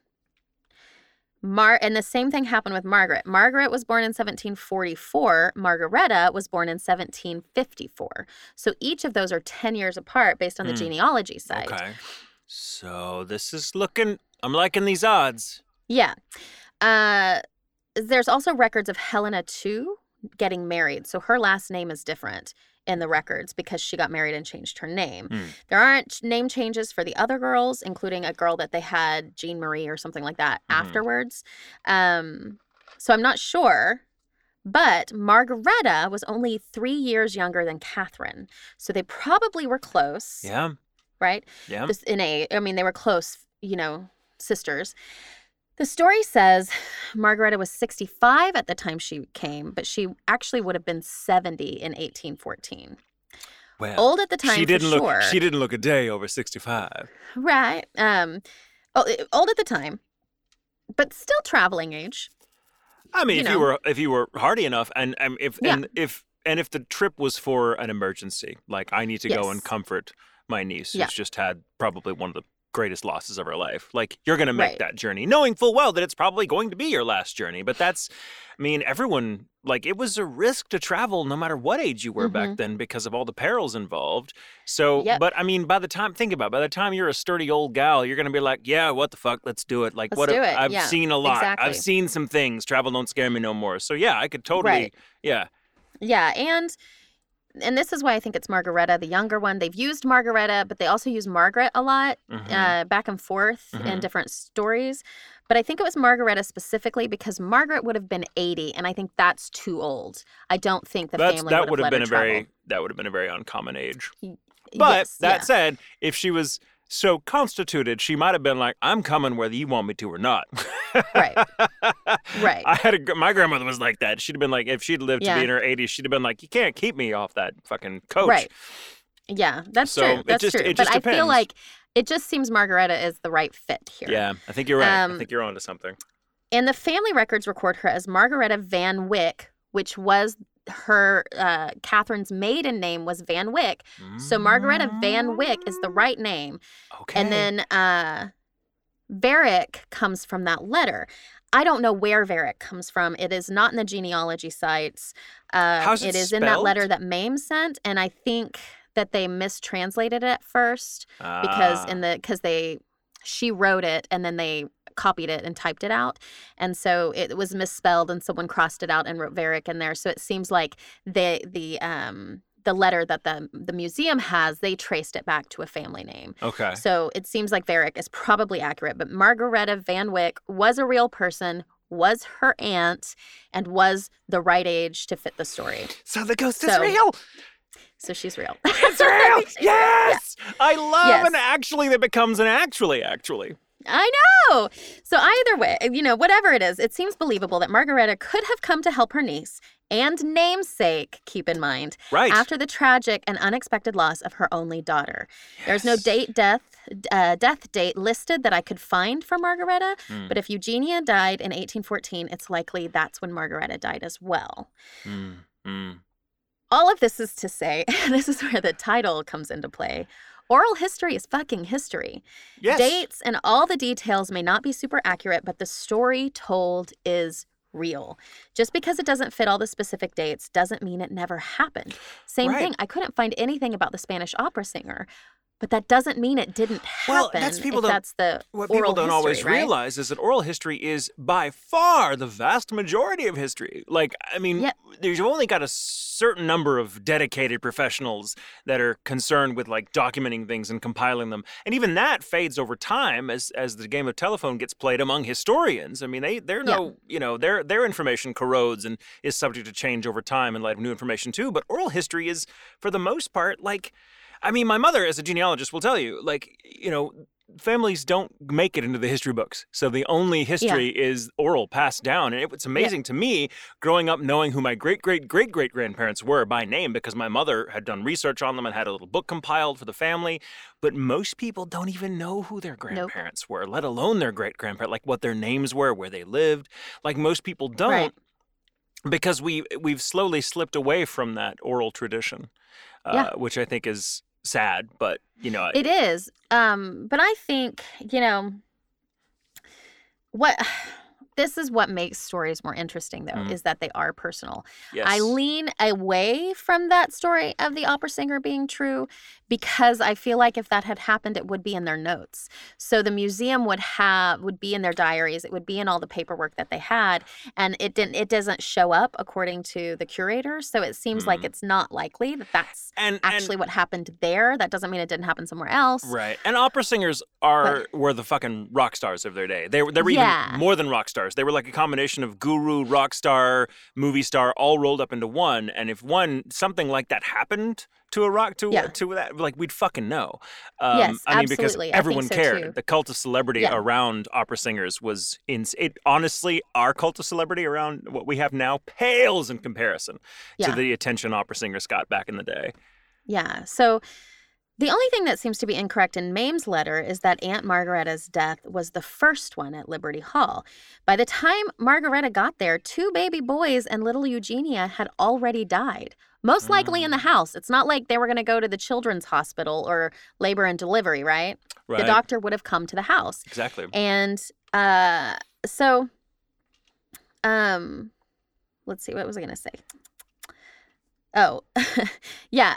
Speaker 2: Mar and the same thing happened with Margaret. Margaret was born in 1744. Margareta was born in 1754. So each of those are 10 years apart based on the
Speaker 3: Hmm.
Speaker 2: genealogy side.
Speaker 3: Okay, so this is looking. I'm liking these odds.
Speaker 2: Yeah. Uh, there's also records of Helena too getting married. So her last name is different in the records because she got married and changed her name.
Speaker 3: Hmm.
Speaker 2: There aren't name changes for the other girls, including a girl that they had, Jean Marie or something like that,
Speaker 3: Mhm.
Speaker 2: afterwards. Um, so I'm not sure. But Margareta was only three years younger than Catherine. So they probably were close,
Speaker 3: Yeah,
Speaker 2: right?
Speaker 3: yeah.
Speaker 2: this in a i mean they were close you know sisters the story says margareta was 65 at the time she came but she actually would have been 70 in 1814
Speaker 3: well,
Speaker 2: old at the time
Speaker 3: she didn't look.
Speaker 2: sure
Speaker 3: She didn't look a day over sixty-five.
Speaker 2: right um old at the time but still traveling age
Speaker 3: I mean,
Speaker 2: You
Speaker 3: if
Speaker 2: know.
Speaker 3: you were if you were hardy enough, and, and if
Speaker 2: Yeah.
Speaker 3: and if and if the trip was for an emergency, like I need to go and comfort my niece
Speaker 2: Yeah.
Speaker 3: who's just had probably one of the greatest losses of her life. Like you're going to make
Speaker 2: Right.
Speaker 3: that journey, knowing full well that it's probably going to be your last journey. But that's, I mean, everyone like it was a risk to travel no matter what age you were back then because of all the perils involved. So,
Speaker 2: Mm-hmm. Yep.
Speaker 3: but I mean, by the time think about, it, by the time you're a sturdy old gal, you're going to be like, yeah, what the fuck, let's do it. Like
Speaker 2: Let's
Speaker 3: what
Speaker 2: do it,
Speaker 3: I've
Speaker 2: yeah,
Speaker 3: seen a lot. I've seen some things. Travel don't scare me no more. So yeah, I could totally,
Speaker 2: Right.
Speaker 3: yeah.
Speaker 2: yeah and and this is why i think it's margareta the younger one they've used margareta but they also use margaret a lot
Speaker 3: Mhm.
Speaker 2: uh, back and forth in
Speaker 3: Mhm.
Speaker 2: different stories. But I think it was Margareta specifically because Margaret would have been 80, and I think that's too old. I don't think the
Speaker 3: That's
Speaker 2: family
Speaker 3: that
Speaker 2: would
Speaker 3: have been a
Speaker 2: her
Speaker 3: very that would have been a very uncommon age. But
Speaker 2: Yes,
Speaker 3: that
Speaker 2: yeah.
Speaker 3: said, if she was so constituted, she might have been like, "I'm coming whether you want me to or not."
Speaker 2: Right. Right.
Speaker 3: I had a my grandmother was like that. She'd have been like, if she'd lived to be in her 80s, she'd have been like, "You can't keep me off that fucking coach."
Speaker 2: Right. Yeah, that's
Speaker 3: So,
Speaker 2: true. That's
Speaker 3: just-
Speaker 2: true. but I feel like it just seems Margareta is the right fit here.
Speaker 3: Yeah, I think you're right. I
Speaker 2: Um,
Speaker 3: think you're onto something.
Speaker 2: And the family records record her as Margareta Van Wyck, which was her uh, Catherine's maiden name was Van Wyck. So Margareta Van Wyck is the right name.
Speaker 3: Okay.
Speaker 2: And then uh Varick comes from that letter. I don't know where Varick comes from. It is not in the genealogy sites. Uh,
Speaker 3: How's it
Speaker 2: it is in that letter that Mame sent, and I think that they mistranslated it at first because
Speaker 3: Ah.
Speaker 2: in the because they she wrote it and then they copied it and typed it out, and so it was misspelled, and someone crossed it out and wrote Varick in there. So it seems like the the um the letter that the the museum has they traced it back to a family name.
Speaker 3: okay.
Speaker 2: So it seems like Varick is probably accurate, but Margareta Van Wyck was a real person, was her aunt, and was the right age to fit the story.
Speaker 3: So the ghost is real.
Speaker 2: So she's real.
Speaker 3: It's real. yes. I love
Speaker 2: Yes.
Speaker 3: an actually that becomes an actually actually.
Speaker 2: I know. So either way, you know, whatever it is, it seems believable that Margareta could have come to help her niece and namesake, keep in mind,
Speaker 3: Right.
Speaker 2: after the tragic and unexpected loss of her only daughter. There's no date death uh, death date listed that I could find for Margareta,
Speaker 3: Mm,
Speaker 2: but if Eugenia died in 1814, it's likely that's when Margareta died as well.
Speaker 3: mm, mm.
Speaker 2: All of this is to say, this is where the title comes into play. Oral history is fucking history.
Speaker 3: Yes.
Speaker 2: Dates and all the details may not be super accurate, but the story told is real. Just because it doesn't fit all the specific dates doesn't mean it never happened. Same
Speaker 3: Right.
Speaker 2: thing, I couldn't find anything about the Spanish opera singer, but that doesn't mean it didn't happen.
Speaker 3: Well, that's people don't-
Speaker 2: that's the
Speaker 3: What
Speaker 2: oral
Speaker 3: people don't always
Speaker 2: right?
Speaker 3: realize is that oral history is by far the vast majority of history. Like, I mean,
Speaker 2: Yep.
Speaker 3: there's you've only got a certain number of dedicated professionals that are concerned with like documenting things and compiling them, and even that fades over time as as the game of telephone gets played among historians. I mean, they they're no, you know, their their information corrodes and is subject to change over time in light of new information too. But oral history is, for the most part, like. I mean, my mother, as a genealogist, will tell you, like, you know, families don't make it into the history books. So the only history is oral, passed down. And it was amazing to me growing up knowing who my great, great, great, great grandparents were by name because my mother had done research on them and had a little book compiled for the family. But most people don't even know who their grandparents were, let alone their great grandparents, like what their names were, where they lived. Like most people don't.
Speaker 2: Right.
Speaker 3: Because we we've slowly slipped away from that oral tradition, uh,
Speaker 2: Yeah.
Speaker 3: which I think is sad. But you know,
Speaker 2: It is. Um, but I think, you know, what this is what makes stories more interesting though,
Speaker 3: Mhm.
Speaker 2: is that they are personal.
Speaker 3: yes.
Speaker 2: I lean away from that story of the opera singer being true because I feel like if that had happened, it would be in their notes. So the museum would have would be in their diaries. It would be in all the paperwork that they had, and it didn't. It doesn't show up according to the curator. So it seems like
Speaker 3: Mhm.
Speaker 2: it's not likely that that's
Speaker 3: and
Speaker 2: actually what happened there. That doesn't mean it didn't happen somewhere else.
Speaker 3: right. And opera singers are were the fucking rock stars of their day. They were they were
Speaker 2: Yeah.
Speaker 3: even more than rock stars. They were like a combination of guru, rock star, movie star, all rolled up into one. And if one something like that happened to a rock to
Speaker 2: Yeah.
Speaker 3: to that, like we'd fucking know. Um,
Speaker 2: Yes,
Speaker 3: I mean because
Speaker 2: absolutely. Think
Speaker 3: everyone
Speaker 2: so,
Speaker 3: cared.
Speaker 2: too.
Speaker 3: The cult of celebrity
Speaker 2: Yeah.
Speaker 3: around opera singers was in it. Honestly, our cult of celebrity around what we have now pales in comparison
Speaker 2: Yeah.
Speaker 3: to the attention opera singers got back in the day.
Speaker 2: Yeah. So the only thing that seems to be incorrect in Mame's letter is that Aunt Margareta's death was the first one at Liberty Hall. By the time Margareta got there, two baby boys and little Eugenia had already died. Most likely in the house. It's not like they were going to go to the children's hospital or labor and delivery, right?
Speaker 3: Right.
Speaker 2: The doctor would have come to the house.
Speaker 3: Exactly.
Speaker 2: And uh so um let's see what was I going to say? Oh. yeah.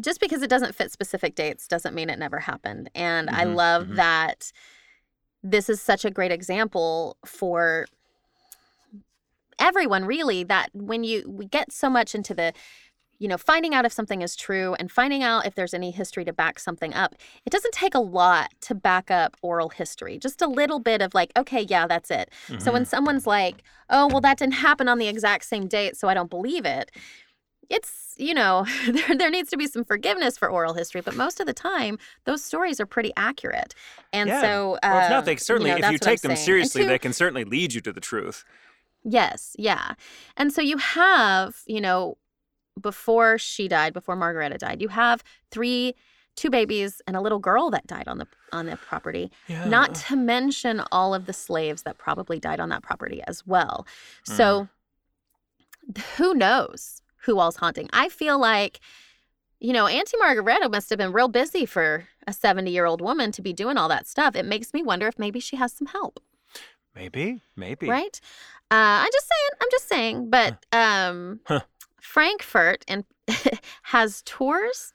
Speaker 2: Just because it doesn't fit specific dates doesn't mean it never happened. And I
Speaker 3: Mhm,
Speaker 2: love
Speaker 3: mhm.
Speaker 2: that this is such a great example for everyone really that when you we get so much into the you know finding out if something is true and finding out if there's any history to back something up it doesn't take a lot to back up oral history just a little bit of like okay yeah that's it so when
Speaker 3: Mhm.
Speaker 2: someone's like oh well that didn't happen on the exact same date so i don't believe it it's you know there, there needs to be some forgiveness for oral history but most of the time those stories are pretty accurate and
Speaker 3: Yeah.
Speaker 2: so uh,
Speaker 3: Well, if not, they certainly,
Speaker 2: you know,
Speaker 3: if you
Speaker 2: what I'm
Speaker 3: take them
Speaker 2: saying.
Speaker 3: Seriously,
Speaker 2: two-
Speaker 3: they can certainly lead you to the truth.
Speaker 2: Yes, yeah. And so you have, you know, before she died, before Margareta died, you have three two babies and a little girl that died on the on the property.
Speaker 3: Yeah.
Speaker 2: Not to mention all of the slaves that probably died on that property as well. So who knows who all's haunting? I feel like you know, Auntie Margareta must have been real busy for a 70 year old woman to be doing all that stuff. It makes me wonder if maybe she has some help.
Speaker 3: maybe, maybe.
Speaker 2: right? Uh, I'm just saying. I'm just saying. But um,
Speaker 3: Huh.
Speaker 2: Frankfort and has tours.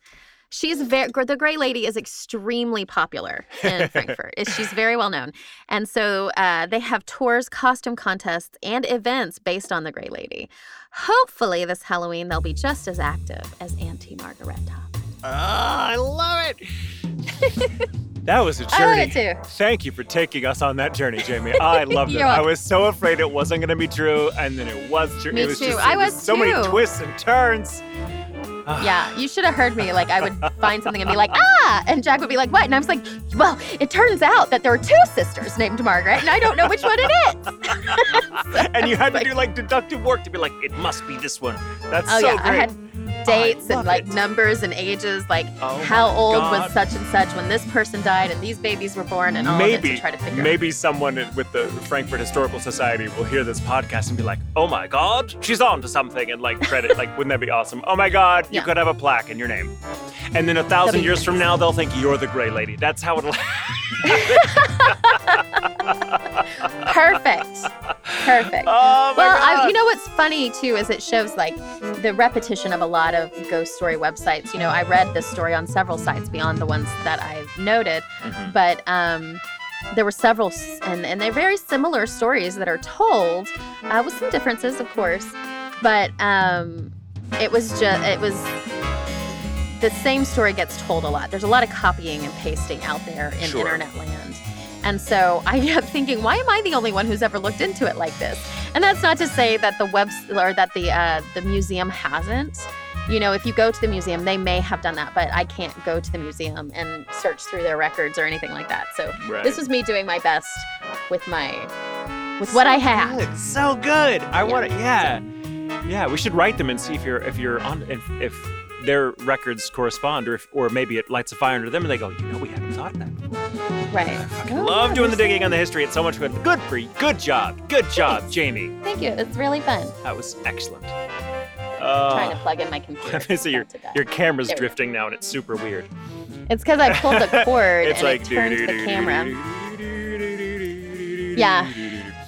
Speaker 2: She's very the Gray Lady is extremely popular in Frankfort. She's very well known, and so uh, they have tours, costume contests, and events based on the Gray Lady. Hopefully, this Halloween they'll be just as active as Auntie Margareta.
Speaker 3: Ah, I love it. that was a
Speaker 2: I love
Speaker 3: journey.
Speaker 2: it too.
Speaker 3: Thank you for taking us on that journey, Jamie. I loved it. I was so afraid it wasn't going to be true, and then it was true.
Speaker 2: Me
Speaker 3: it was
Speaker 2: too.
Speaker 3: just
Speaker 2: I
Speaker 3: it
Speaker 2: was
Speaker 3: so many twists and turns.
Speaker 2: Yeah, you should have heard me. Like, I would find something and be like, ah! And Jack would be like, what? And I was like, well, it turns out that there are two sisters named Margaret, and I don't know which one it is.
Speaker 3: and you had to
Speaker 2: Like-
Speaker 3: do like deductive work to be like, it must be this one. That's
Speaker 2: Oh,
Speaker 3: so
Speaker 2: yeah. I
Speaker 3: great.
Speaker 2: had Oh,
Speaker 3: dates
Speaker 2: and like
Speaker 3: it.
Speaker 2: numbers and ages, like
Speaker 3: Oh
Speaker 2: how old
Speaker 3: God.
Speaker 2: was such and such when this person died and these babies were born and all of
Speaker 3: maybe
Speaker 2: to try to figure
Speaker 3: maybe someone with the Frankfort Historical Society will hear this podcast and be like, "Oh my God, she's on to something," and like credit like, wouldn't that be awesome? Oh my God, you
Speaker 2: Yeah.
Speaker 3: could have a plaque in your name, and then a thousand years from now they'll think you're the Gray Lady. That's how it'll.
Speaker 2: Perfect. Perfect.
Speaker 3: Oh my
Speaker 2: Well,
Speaker 3: God.
Speaker 2: I, you know what's funny too is it shows like the repetition of a lot of ghost story websites. You know, I read this story on several sites beyond the ones that I've noted,
Speaker 3: Mhm.
Speaker 2: but um, there were several, and, and they're very similar stories that are told, uh, with some differences, of course. But um, it was just, it was the same story gets told a lot. There's a lot of copying and pasting out there in
Speaker 3: Sure.
Speaker 2: internet land. And so I kept thinking, why am I the only one who's ever looked into it like this? And that's not to say that the web or that the uh, the museum hasn't. You know, if you go to the museum, they may have done that, but I can't go to the museum and search through their records or anything like that. So
Speaker 3: Right.
Speaker 2: this was me doing my best with my with what I had.
Speaker 3: Good. So good. I
Speaker 2: Yeah.
Speaker 3: want to. Yeah, yeah. We should write them and see if you're if you're on if if their records correspond or if or maybe it lights a fire under them and they go, you know, we haven't thought of that.
Speaker 2: Right.
Speaker 3: I fucking
Speaker 2: Oh,
Speaker 3: love
Speaker 2: yeah,
Speaker 3: doing the digging on the history. It's so much good. Good for you. Good job. Good job, Jamie.
Speaker 2: Thank you. It's really fun.
Speaker 3: That was excellent.
Speaker 2: Trying to
Speaker 3: Uh,
Speaker 2: plug in my computer.
Speaker 3: so your
Speaker 2: It's about to die.
Speaker 3: your camera's
Speaker 2: There
Speaker 3: drifting now and it's super weird.
Speaker 2: It's because I pulled the cord and
Speaker 3: like
Speaker 2: it turned the camera. Yeah.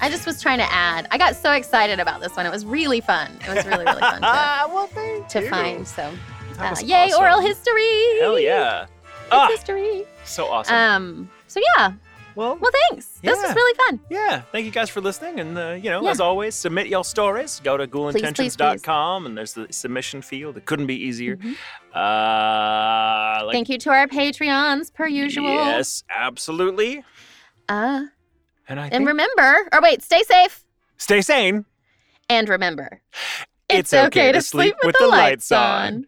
Speaker 2: I just was trying to add. I got so excited about this one. It was really fun. It was really, really fun to,
Speaker 3: Ah, well,
Speaker 2: to
Speaker 3: you.
Speaker 2: find. So, uh, yay,
Speaker 3: awesome.
Speaker 2: oral history!
Speaker 3: Hell yeah.
Speaker 2: It's
Speaker 3: Ah,
Speaker 2: history.
Speaker 3: so awesome.
Speaker 2: Um. So yeah.
Speaker 3: Well,
Speaker 2: Well, thanks. This was really fun.
Speaker 3: Yeah, thank you guys for listening. And, uh, you know,
Speaker 2: Yeah.
Speaker 3: as always, submit your stories. Go to ghoulintentions.com and there's the submission field. It couldn't be easier.
Speaker 2: Mhm.
Speaker 3: Uh, like,
Speaker 2: Thank you to our Patreons, per usual.
Speaker 3: Yes, absolutely.
Speaker 2: Uh,
Speaker 3: And I
Speaker 2: and remember, or wait, stay safe.
Speaker 3: stay sane.
Speaker 2: And remember,
Speaker 3: It's okay to sleep with the lights on.